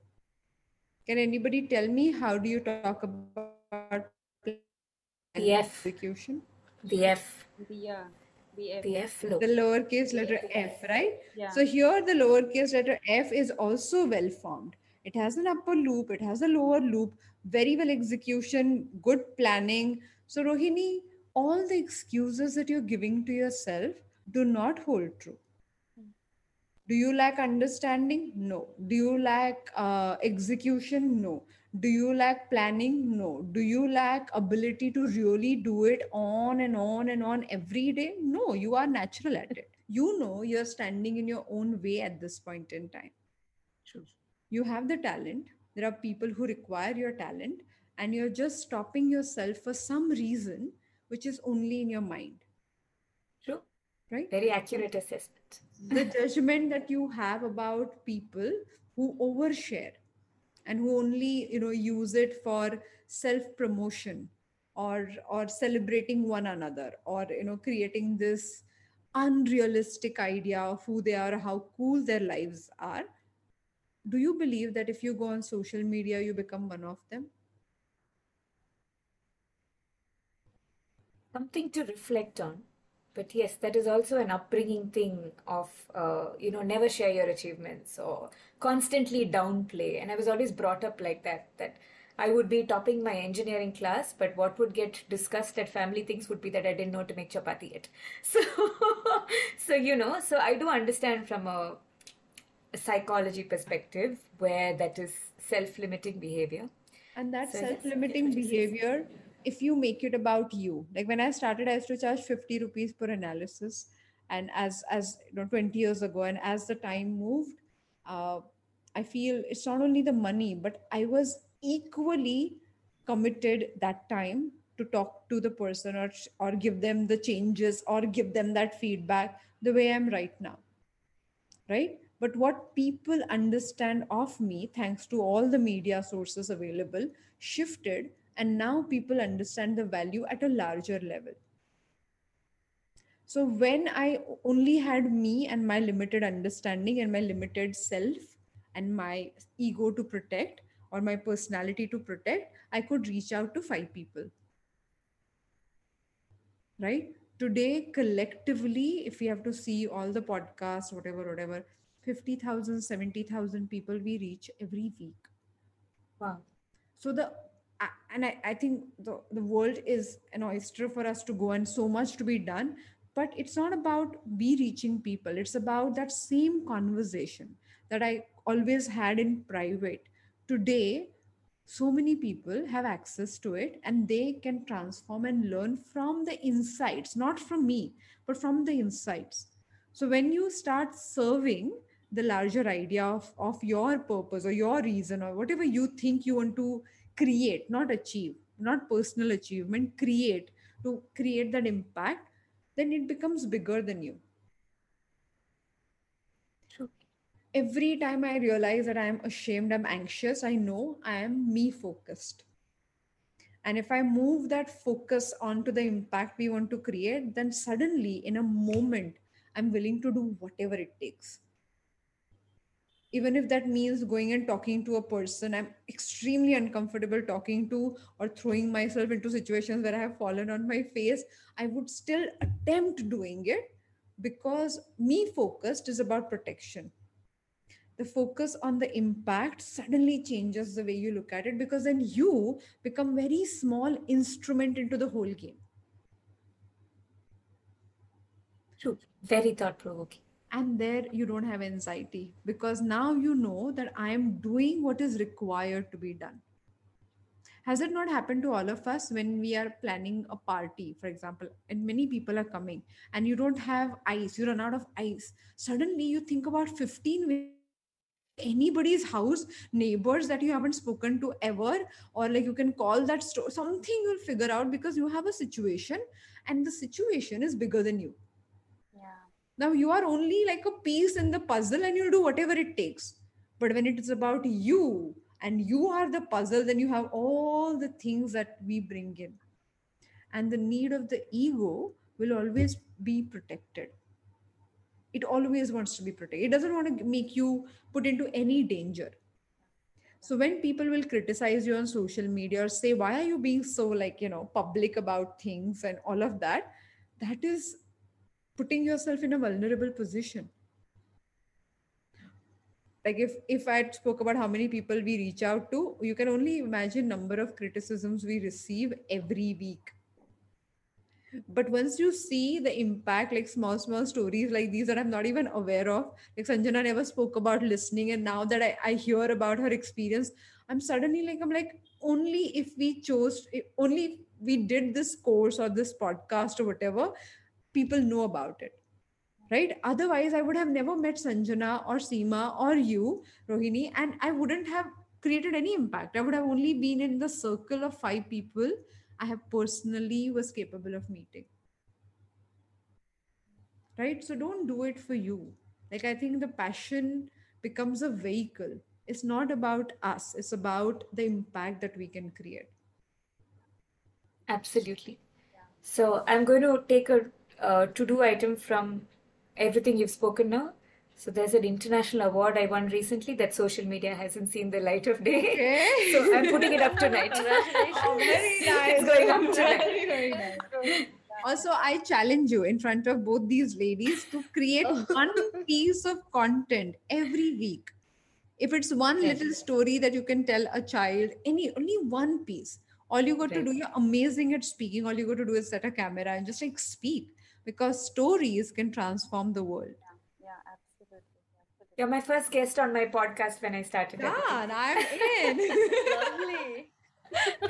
Can anybody tell me how do you talk about the F. execution? The F. Yeah. The F. The F look. The lowercase letter F, right? Yeah. So here the lowercase letter f is also well formed. It has an upper loop, it has a lower loop, very well execution, good planning. So Rohini, all the excuses that you're giving to yourself do not hold true. Do you lack understanding? No. Do you lack uh, execution? No. Do you lack planning? No. Do you lack ability to really do it on and on and on every day? No, you are natural at it. You know you're standing in your own way at this point in time. True. You have the talent. There are people who require your talent, and you're just stopping yourself for some reason, which is only in your mind, True. right? Very accurate assessment. The judgment that you have about people who overshare and who only you know use it for self promotion or or celebrating one another or you know creating this unrealistic idea of who they are how cool their lives are do you believe that if you go on social media you become one of them Something to reflect on. But yes, that is also an upbringing thing of, uh, you know, never share your achievements or constantly downplay. And I was always brought up like that, that I would be topping my engineering class, but what would get discussed at family things would be that I didn't know to make chapati yet. <laughs> So, so you know, so I do understand from a, a psychology perspective where that is self-limiting behavior. and that So yes, I get self-limiting what you're behavior if you make it about you. Like when i started i used to charge 50 rupees per analysis. And as as you know 20 years ago and as the time moved uh, i feel it's not only the money but i was equally committed that time to talk to the person or or give them the changes or give them that feedback the way i'm right now. Right? But what people understand of me thanks to all the media sources available shifted and now people understand the value at a larger level. So when i only had me and my limited understanding and my limited self and my ego to protect or my personality to protect i could reach out to five people. Right? Today collectively if we have to see all the podcasts whatever whatever 50000 70000 people we reach every week. Wow. so the and I, I think the, the world is an oyster for us to go and so much to be done. But it's not about be reaching people. It's about that same conversation that i always had in private. Today so many people have access to it and they can transform and learn from the insights not from me but from the insights. So when you start serving the larger idea of, of your purpose or your reason or whatever you think you want to create not achieve not personal achievement create. To create that impact then it becomes bigger than you. Every time i realize that i am ashamed i'm anxious i know i am me focused. And if i move that focus onto the impact we want to create then suddenly in a moment i'm willing to do whatever it takes even if that means going and talking to a person i'm extremely uncomfortable talking to or throwing myself into situations where i have fallen on my face i would still attempt doing it because me focused is about protection the focus on the impact suddenly changes the way you look at it because then you become very small instrument into the whole game True. Very thought provoking. And there you don't have anxiety because now you know that i am doing what is required to be done has it not happened to all of us when we are planning a party for example and many people are coming and you don't have ice you run out of ice suddenly you think about 15 anybody's house neighbors that you haven't spoken to ever or like you can call that store something you'll figure out because you have a situation and the situation is bigger than you. Now you are only like a piece in the puzzle and you'll do whatever it takes. But when it is about you and you are the puzzle then you have all the things that we bring in. And the need of the ego will always be protected. It always wants to be protected. It doesn't want to make you put into any danger. So when people will criticize you on social media or say why are you being so like you know public about things and all of that? That is putting yourself in a vulnerable position. Like if if i spoke about how many people we reach out to you can only imagine number of criticisms we receive every week. But once you see the impact like small small stories like these that i'm not even aware of like sanjana never spoke about listening and now that i, I hear about her experience i'm suddenly like i'm like only if we chose only if we did this course or this podcast or whatever people know about it right otherwise i would have never met sanjana or seema or you rohini and i wouldn't have created any impact i would have only been in the circle of five people I have personally was capable of meeting. Right? So don't do it for you. Like I think the passion becomes a vehicle. It's not about us, it's about the impact that we can create. Absolutely. So I'm going to take a uh, to do item from everything you've spoken now. So there's an international award I won recently that social media hasn't seen the light of day. Okay. <laughs> so I'm putting it up tonight. Oh, <laughs> very nice. It's going up tonight. Very, very nice. Also, I challenge you in front of both these ladies to create one piece of content every week. If it's one little story that you can tell a child, any only one piece. All you got to do, you're amazing at speaking. All you got to do is set a camera and just like speak because stories can transform the world. Yeah, absolutely. absolutely. You're my first guest on my podcast when I started. Done. I'm <laughs> in. Lovely.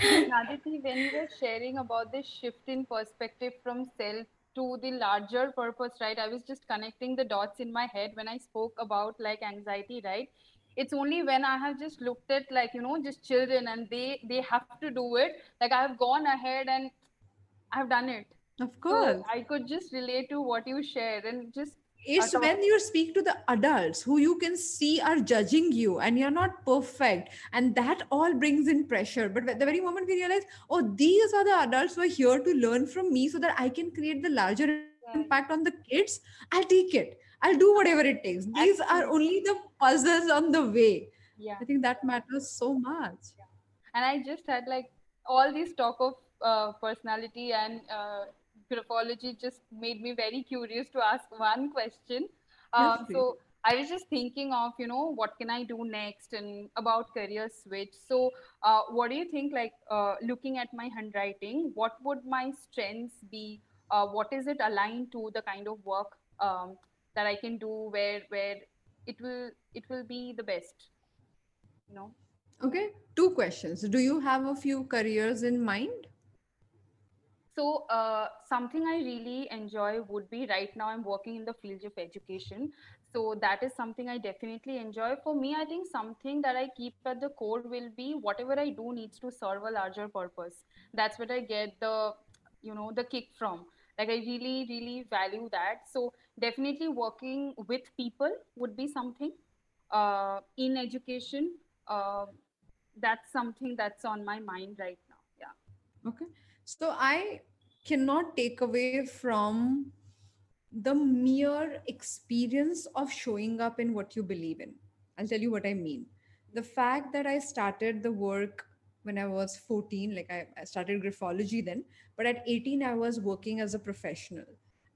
And <laughs> Aditi, when you were sharing about this shift in perspective from self to the larger purpose, right? I was just connecting the dots in my head when I spoke about like anxiety, right? It's only when I have just looked at like, you know, just children and they they have to do it. Like I have gone ahead and I've done it. Of So course. I could just relate to what you shared and just it's Autom- when you speak to the adults who you can see are judging you and you're not perfect and that all brings in pressure. But at the very moment we realize oh these are the adults who are here to learn from me so that i can create the larger impact on the kids. I'll take it. I'll do whatever it takes. These are only the puzzles on the way. Yeah. i think that matters so much. And i just had like all this talk of uh, personality and uh, graphology just made me very curious to ask one question. Um, Yes, so i was just thinking of you know what can i do next and about career switch. So uh, what do you think like uh, looking at my handwriting what would my strengths be? Uh, what is it aligned to the kind of work um, that i can do where where it will it will be the best you know? Okay two questions. Do you have a few careers in mind So uh, something I really enjoy would be right now I'm working in the field of education. So that is something I definitely enjoy. For me, I think something that I keep at the core will be whatever I do needs to serve a larger purpose. That's what I get the, you know, the kick from. Like I really, really value that. So definitely working with people would be something. Uh, in education, uh, that's something that's on my mind right now. Yeah. Okay. So I cannot take away from the mere experience of showing up in what you believe in. I'll tell you what I mean. The fact that I started the work when I was 14, like I, I started graphology then, but at 18, I was working as a professional.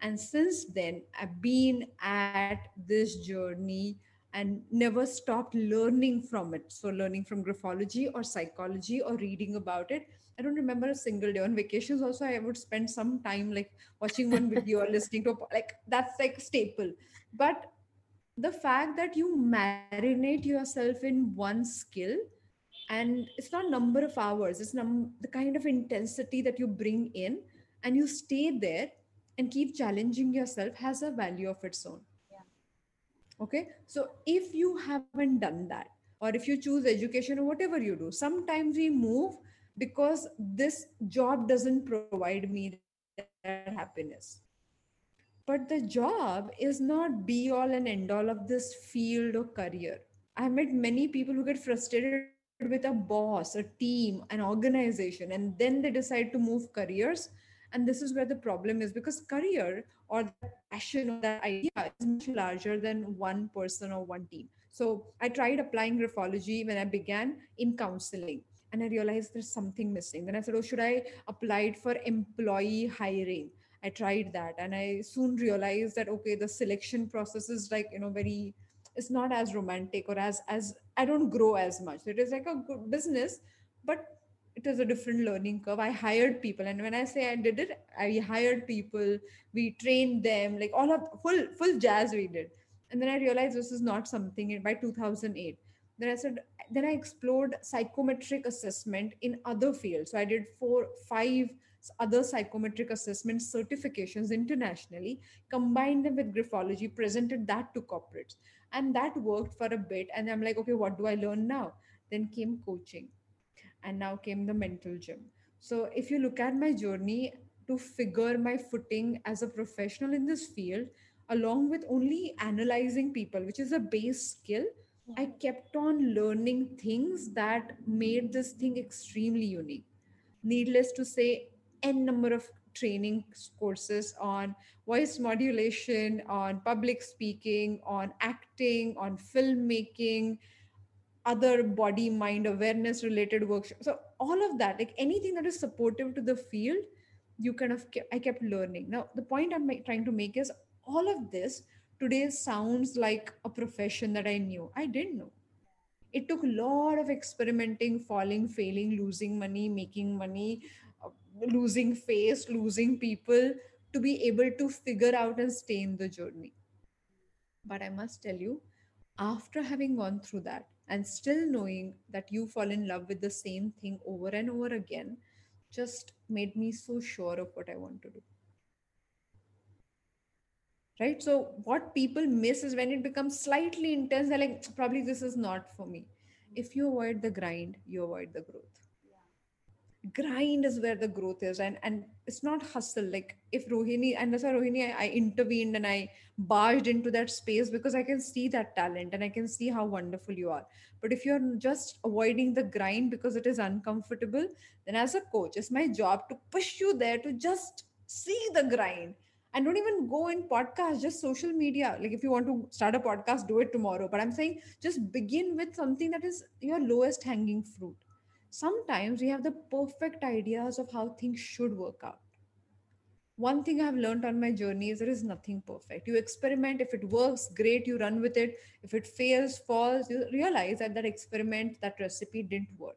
And since then, I've been at this journey and never stopped learning from it. So, learning from graphology or psychology or reading about it. I don't remember a single day on vacations. Also, I would spend some time like watching one video or listening to a, like that's like staple. But the fact that you marinate yourself in one skill and it's not number of hours it's num- the kind of intensity that you bring in and you stay there and keep challenging yourself has a value of its own Yeah. okay so if you haven't done that or if you choose education or whatever you do sometimes we move because this job doesn't provide me that happiness. But the job is not be all and end all of this field or career. I met many people who get frustrated with a boss a team an organization and then they decide to move careers. And this is where the problem is because career or the passion or that idea is much larger than one person or one team. So i tried applying graphology when i began in counseling and i realized there's something missing then i said oh should i apply it for employee hiring I tried that and I soon realized that okay, the selection process is like, you know, very it's not as romantic or as as I don't grow as much. It is like a good business, but it is a different learning curve. I hired people, and when I say I did it, I hired people, we trained them, like all of full full jazz we did. And then I realized this is not something by 2008. Then I said, then I explored psychometric assessment in other fields. So I did four, five other psychometric assessment certifications internationally, combined them with graphology, presented that to corporates. And that worked for a bit. And I'm like, okay, what do I learn now? Then came coaching. And now came the mental gym. So if you look at my journey to figure my footing as a professional in this field, along with only analyzing people, which is a base skill, I kept on learning things that made this thing extremely unique. Needless to say, n number of training courses on voice modulation, on public speaking, on acting, on filmmaking, other body mind awareness related workshops. So all of that, like anything that is supportive to the field, you kind of kept, I kept learning. Now the point I'm trying to make is all of this today sounds like a profession that I knew. I didn't know. It took a lot of experimenting, falling, failing, losing money, making money, uh, losing face, losing people to be able to figure out and stay in the journey. But I must tell you, after having gone through that and still knowing that you fall in love with the same thing over and over again, just made me so sure of what I want to do. Right. So, what people miss is when it becomes slightly intense, they're like, probably this is not for me. If you avoid the grind, you avoid the growth. Grind is where the growth is and and it's not hustle. Like if rohini and that's why rohini I, I, intervened and i barged into that space because i can see that talent and i can see how wonderful you are. But if you're just avoiding the grind because it is uncomfortable then as a coach it's my job to push you there to just see the grind and don't even go in podcast just social media like if you want to start a podcast do it tomorrow but i'm saying just begin with something that is your lowest hanging fruit sometimes we have the perfect ideas of how things should work out. One thing I've learned on my journey is there is nothing perfect. You experiment, if it works, great, you run with it. If it fails, falls, you realize that that experiment, that recipe didn't work.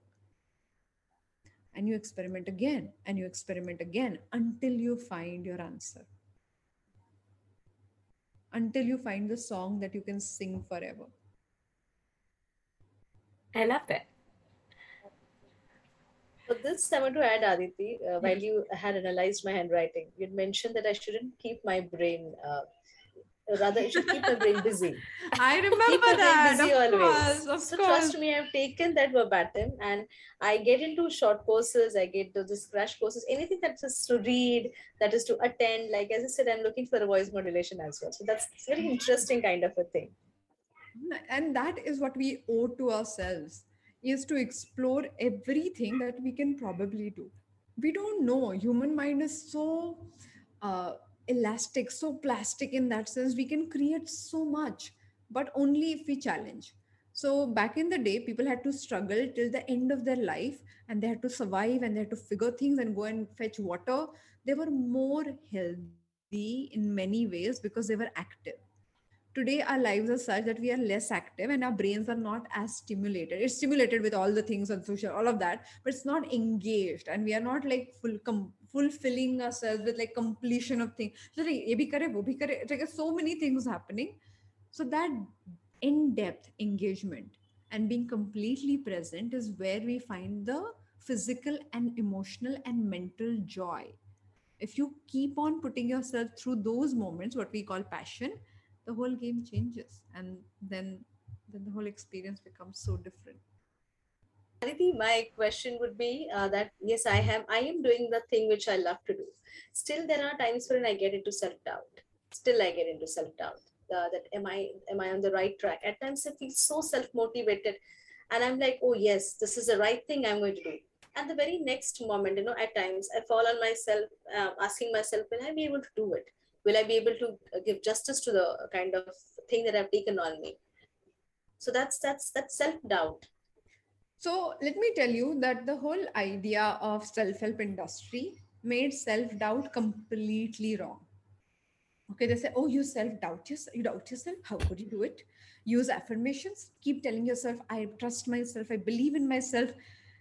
And you experiment again and you experiment again until you find your answer. Until you find the song that you can sing forever. I love that. For this, I want to add, Aditi, uh, while you had analyzed my handwriting, you'd mentioned that I shouldn't keep my brain, uh, rather, I should keep my brain busy. <laughs> I remember that. busy of always. Course, of so course. trust me, I've taken that verbatim and I get into short courses, I get to this crash courses, anything that is to read, that is to attend. Like as I said, I'm looking for a voice modulation as well. So that's very interesting kind of a thing. And that is what we owe to ourselves is to explore everything that we can probably do. We don't know. Human mind is so uh, elastic, so plastic in that sense. We can create so much, but only if we challenge. So back in the day, people had to struggle till the end of their life and they had to survive and they had to figure things and go and fetch water. They were more healthy in many ways because they were active today our lives are such that we are less active and our brains are not as stimulated it's stimulated with all the things on social all of that but it's not engaged and we are not like full com- fulfilling ourselves with like completion of things so like, so many things happening. So that in-depth engagement and being completely present is where we find the physical and emotional and mental joy. If you keep on putting yourself through those moments what we call passion the whole game changes and then then the whole experience becomes so different My question would be uh, that yes, I am I am doing the thing which I love to do. Still, there are times when I get into self doubt. still I get into self doubt. Uh, that am I am I on the right track? At times I feel so self motivated, and I'm like, oh yes, this is the right thing I'm going to do. And the very next moment, you know, at times I fall on myself, uh, asking myself, will I be able to do it? Will I be able to uh, give justice to the kind of thing that I've taken on me? So that's that's that self doubt. So let me tell you that the whole idea of self-help industry made self-doubt completely wrong. Okay, they say, oh, you self-doubt yourself, you doubt yourself. How could you do it? Use affirmations. Keep telling yourself, I trust myself, I believe in myself.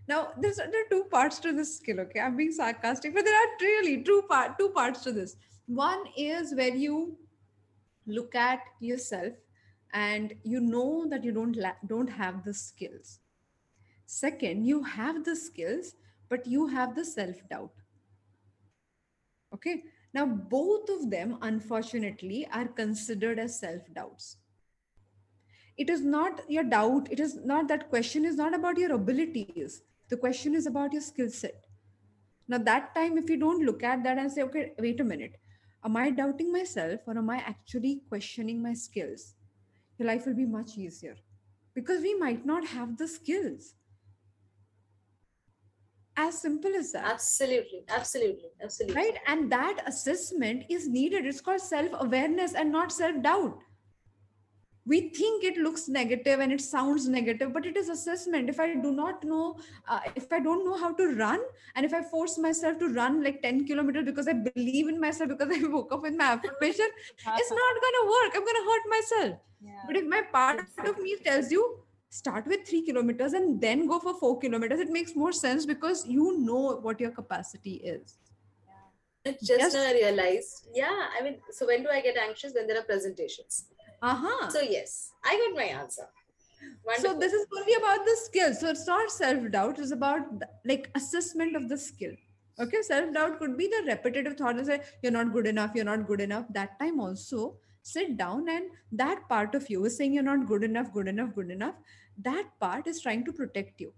Now, there's there are two parts to this skill. Okay, I'm being sarcastic, but there are really two part two parts to this. One is where you look at yourself and you know that you don't la- don't have the skills Second, you have the skills, but you have the self doubt. Okay. Now, both of them, unfortunately, are considered as self doubts. It is not your doubt. It is not that question is not about your abilities. The question is about your skill set. Now, that time, if you don't look at that and say, okay, wait a minute, am I doubting myself or am I actually questioning my skills? Your life will be much easier because we might not have the skills as simple as that. Absolutely absolutely absolutely. Right? And that assessment is needed. It's called self awareness and not self doubt we think it looks negative and it sounds negative but it is assessment. If i do not know uh, if i don't know how to run and if i force myself to run like 10 kilometers because i believe in myself because i <laughs> woke up with my affirmation it's <laughs> not going to work. I'm going to hurt myself. Yeah. but if my part of me tells you start with three kilometers and then go for four kilometers. It makes more sense because you know what your capacity is. Yeah. just yes. now i realized yeah i mean so when do i get anxious? When there are presentations. Uh-huh. So yes i got my answer. Wonderful. so this is only about the skill. So it's not self-doubt. It's about the, like assessment of the skill. Okay? Self-doubt could be the repetitive thought and say you're not good enough. You're not good enough. That time also sit down and that part of you is saying you're not good enough good enough good enough that part is trying to protect you.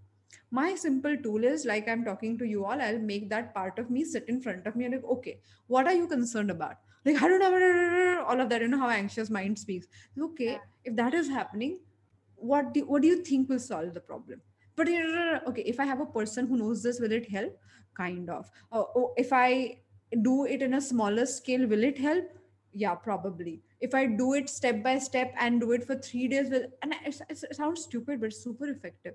My simple tool is like i'm talking to you all i'll make that part of me sit in front of me and like okay what are you concerned about? Like i don't know <laughs> all of that you know how anxious mind speaks. Okay yeah. if that is happening what do, what do you think will solve the problem? But okay if i have a person who knows this will it help? Kind of. Uh, oh, if i do it in a smaller scale will it help? Yeah probably if i do it step by step and do it for three days with and it, it sounds stupid but super effective.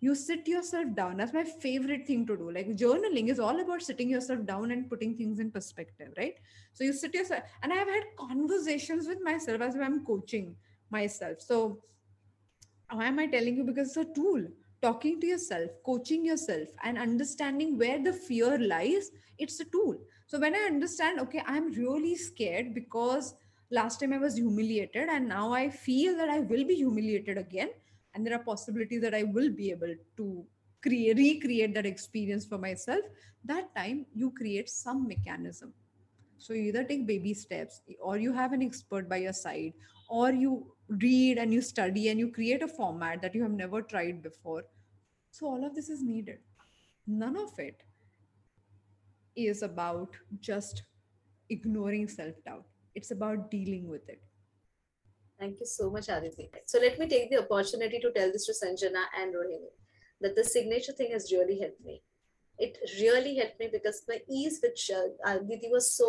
You sit yourself down. That's my favorite thing to do. Like journaling is all about sitting yourself down and putting things in perspective right? So you sit yourself and i've had conversations with myself as i'm coaching myself. So why am i telling you? Because it's a tool. Talking to yourself coaching yourself and understanding where the fear lies it's a tool. So when i understand okay i'm really scared because last time i was humiliated and now i feel that i will be humiliated again. And there are possibilities that i will be able to create recreate that experience for myself. That time you create some mechanism. So you either take baby steps or you have an expert by your side or you read and you study and you create a format that you have never tried before. So all of this is needed. None of it is about just ignoring self doubt, it's about dealing with it. Thank you so much, Aditi. So let me take the opportunity to tell this to Sanjana and Rohini that the signature thing has really helped me. It really helped me because my ease which uh, Aditi was so.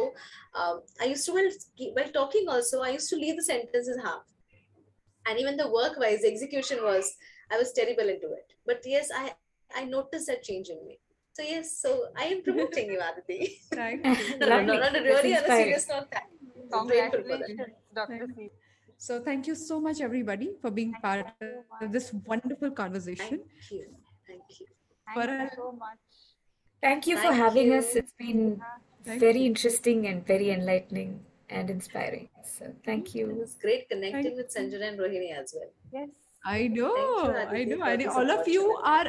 Um, I used to, while, while talking also, I used to leave the sentences half. And even the work wise execution was, I was terrible into it. But yes, I, I noticed that change in me. So yes, so I am promoting you, Aditi. Thank you. no, no, no, really on a serious note. Congratulations, Dr. So thank you so much, everybody, for being thank part of this wonderful conversation. Thank you. Thank you. Thank you so much. Thank you thank for having you. us. It's been thank very you. interesting and very enlightening and inspiring. So thank you. It was great connecting with Sanjana and Rohini as well. Yes. I know. You, I know. I know. All of you are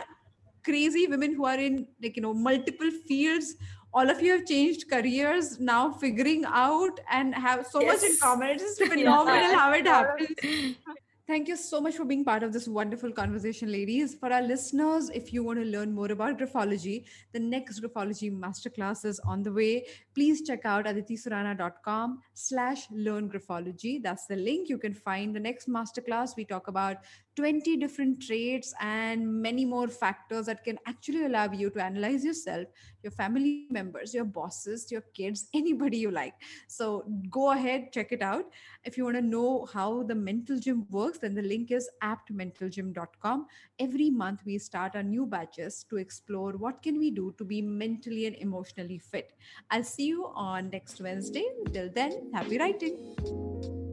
crazy women who are in like you know multiple fields all of you have changed careers now figuring out and have so yes. much in common it's just <laughs> phenomenal how it happens <laughs> Thank you so much for being part of this wonderful conversation, ladies. For our listeners, if you want to learn more about graphology, the next graphology masterclass is on the way. Please check out aditisurana.com slash learn graphology. That's the link. You can find the next masterclass. We talk about 20 different traits and many more factors that can actually allow you to analyze yourself, your family members, your bosses, your kids, <laughs> anybody you like. So go ahead, check it out. If you want to know how the mental gym works, then the link is aptmentalgym.com. Every month we start our new batches to explore what can we do to be mentally and emotionally fit. I'll see you on next Wednesday. Till then, happy writing.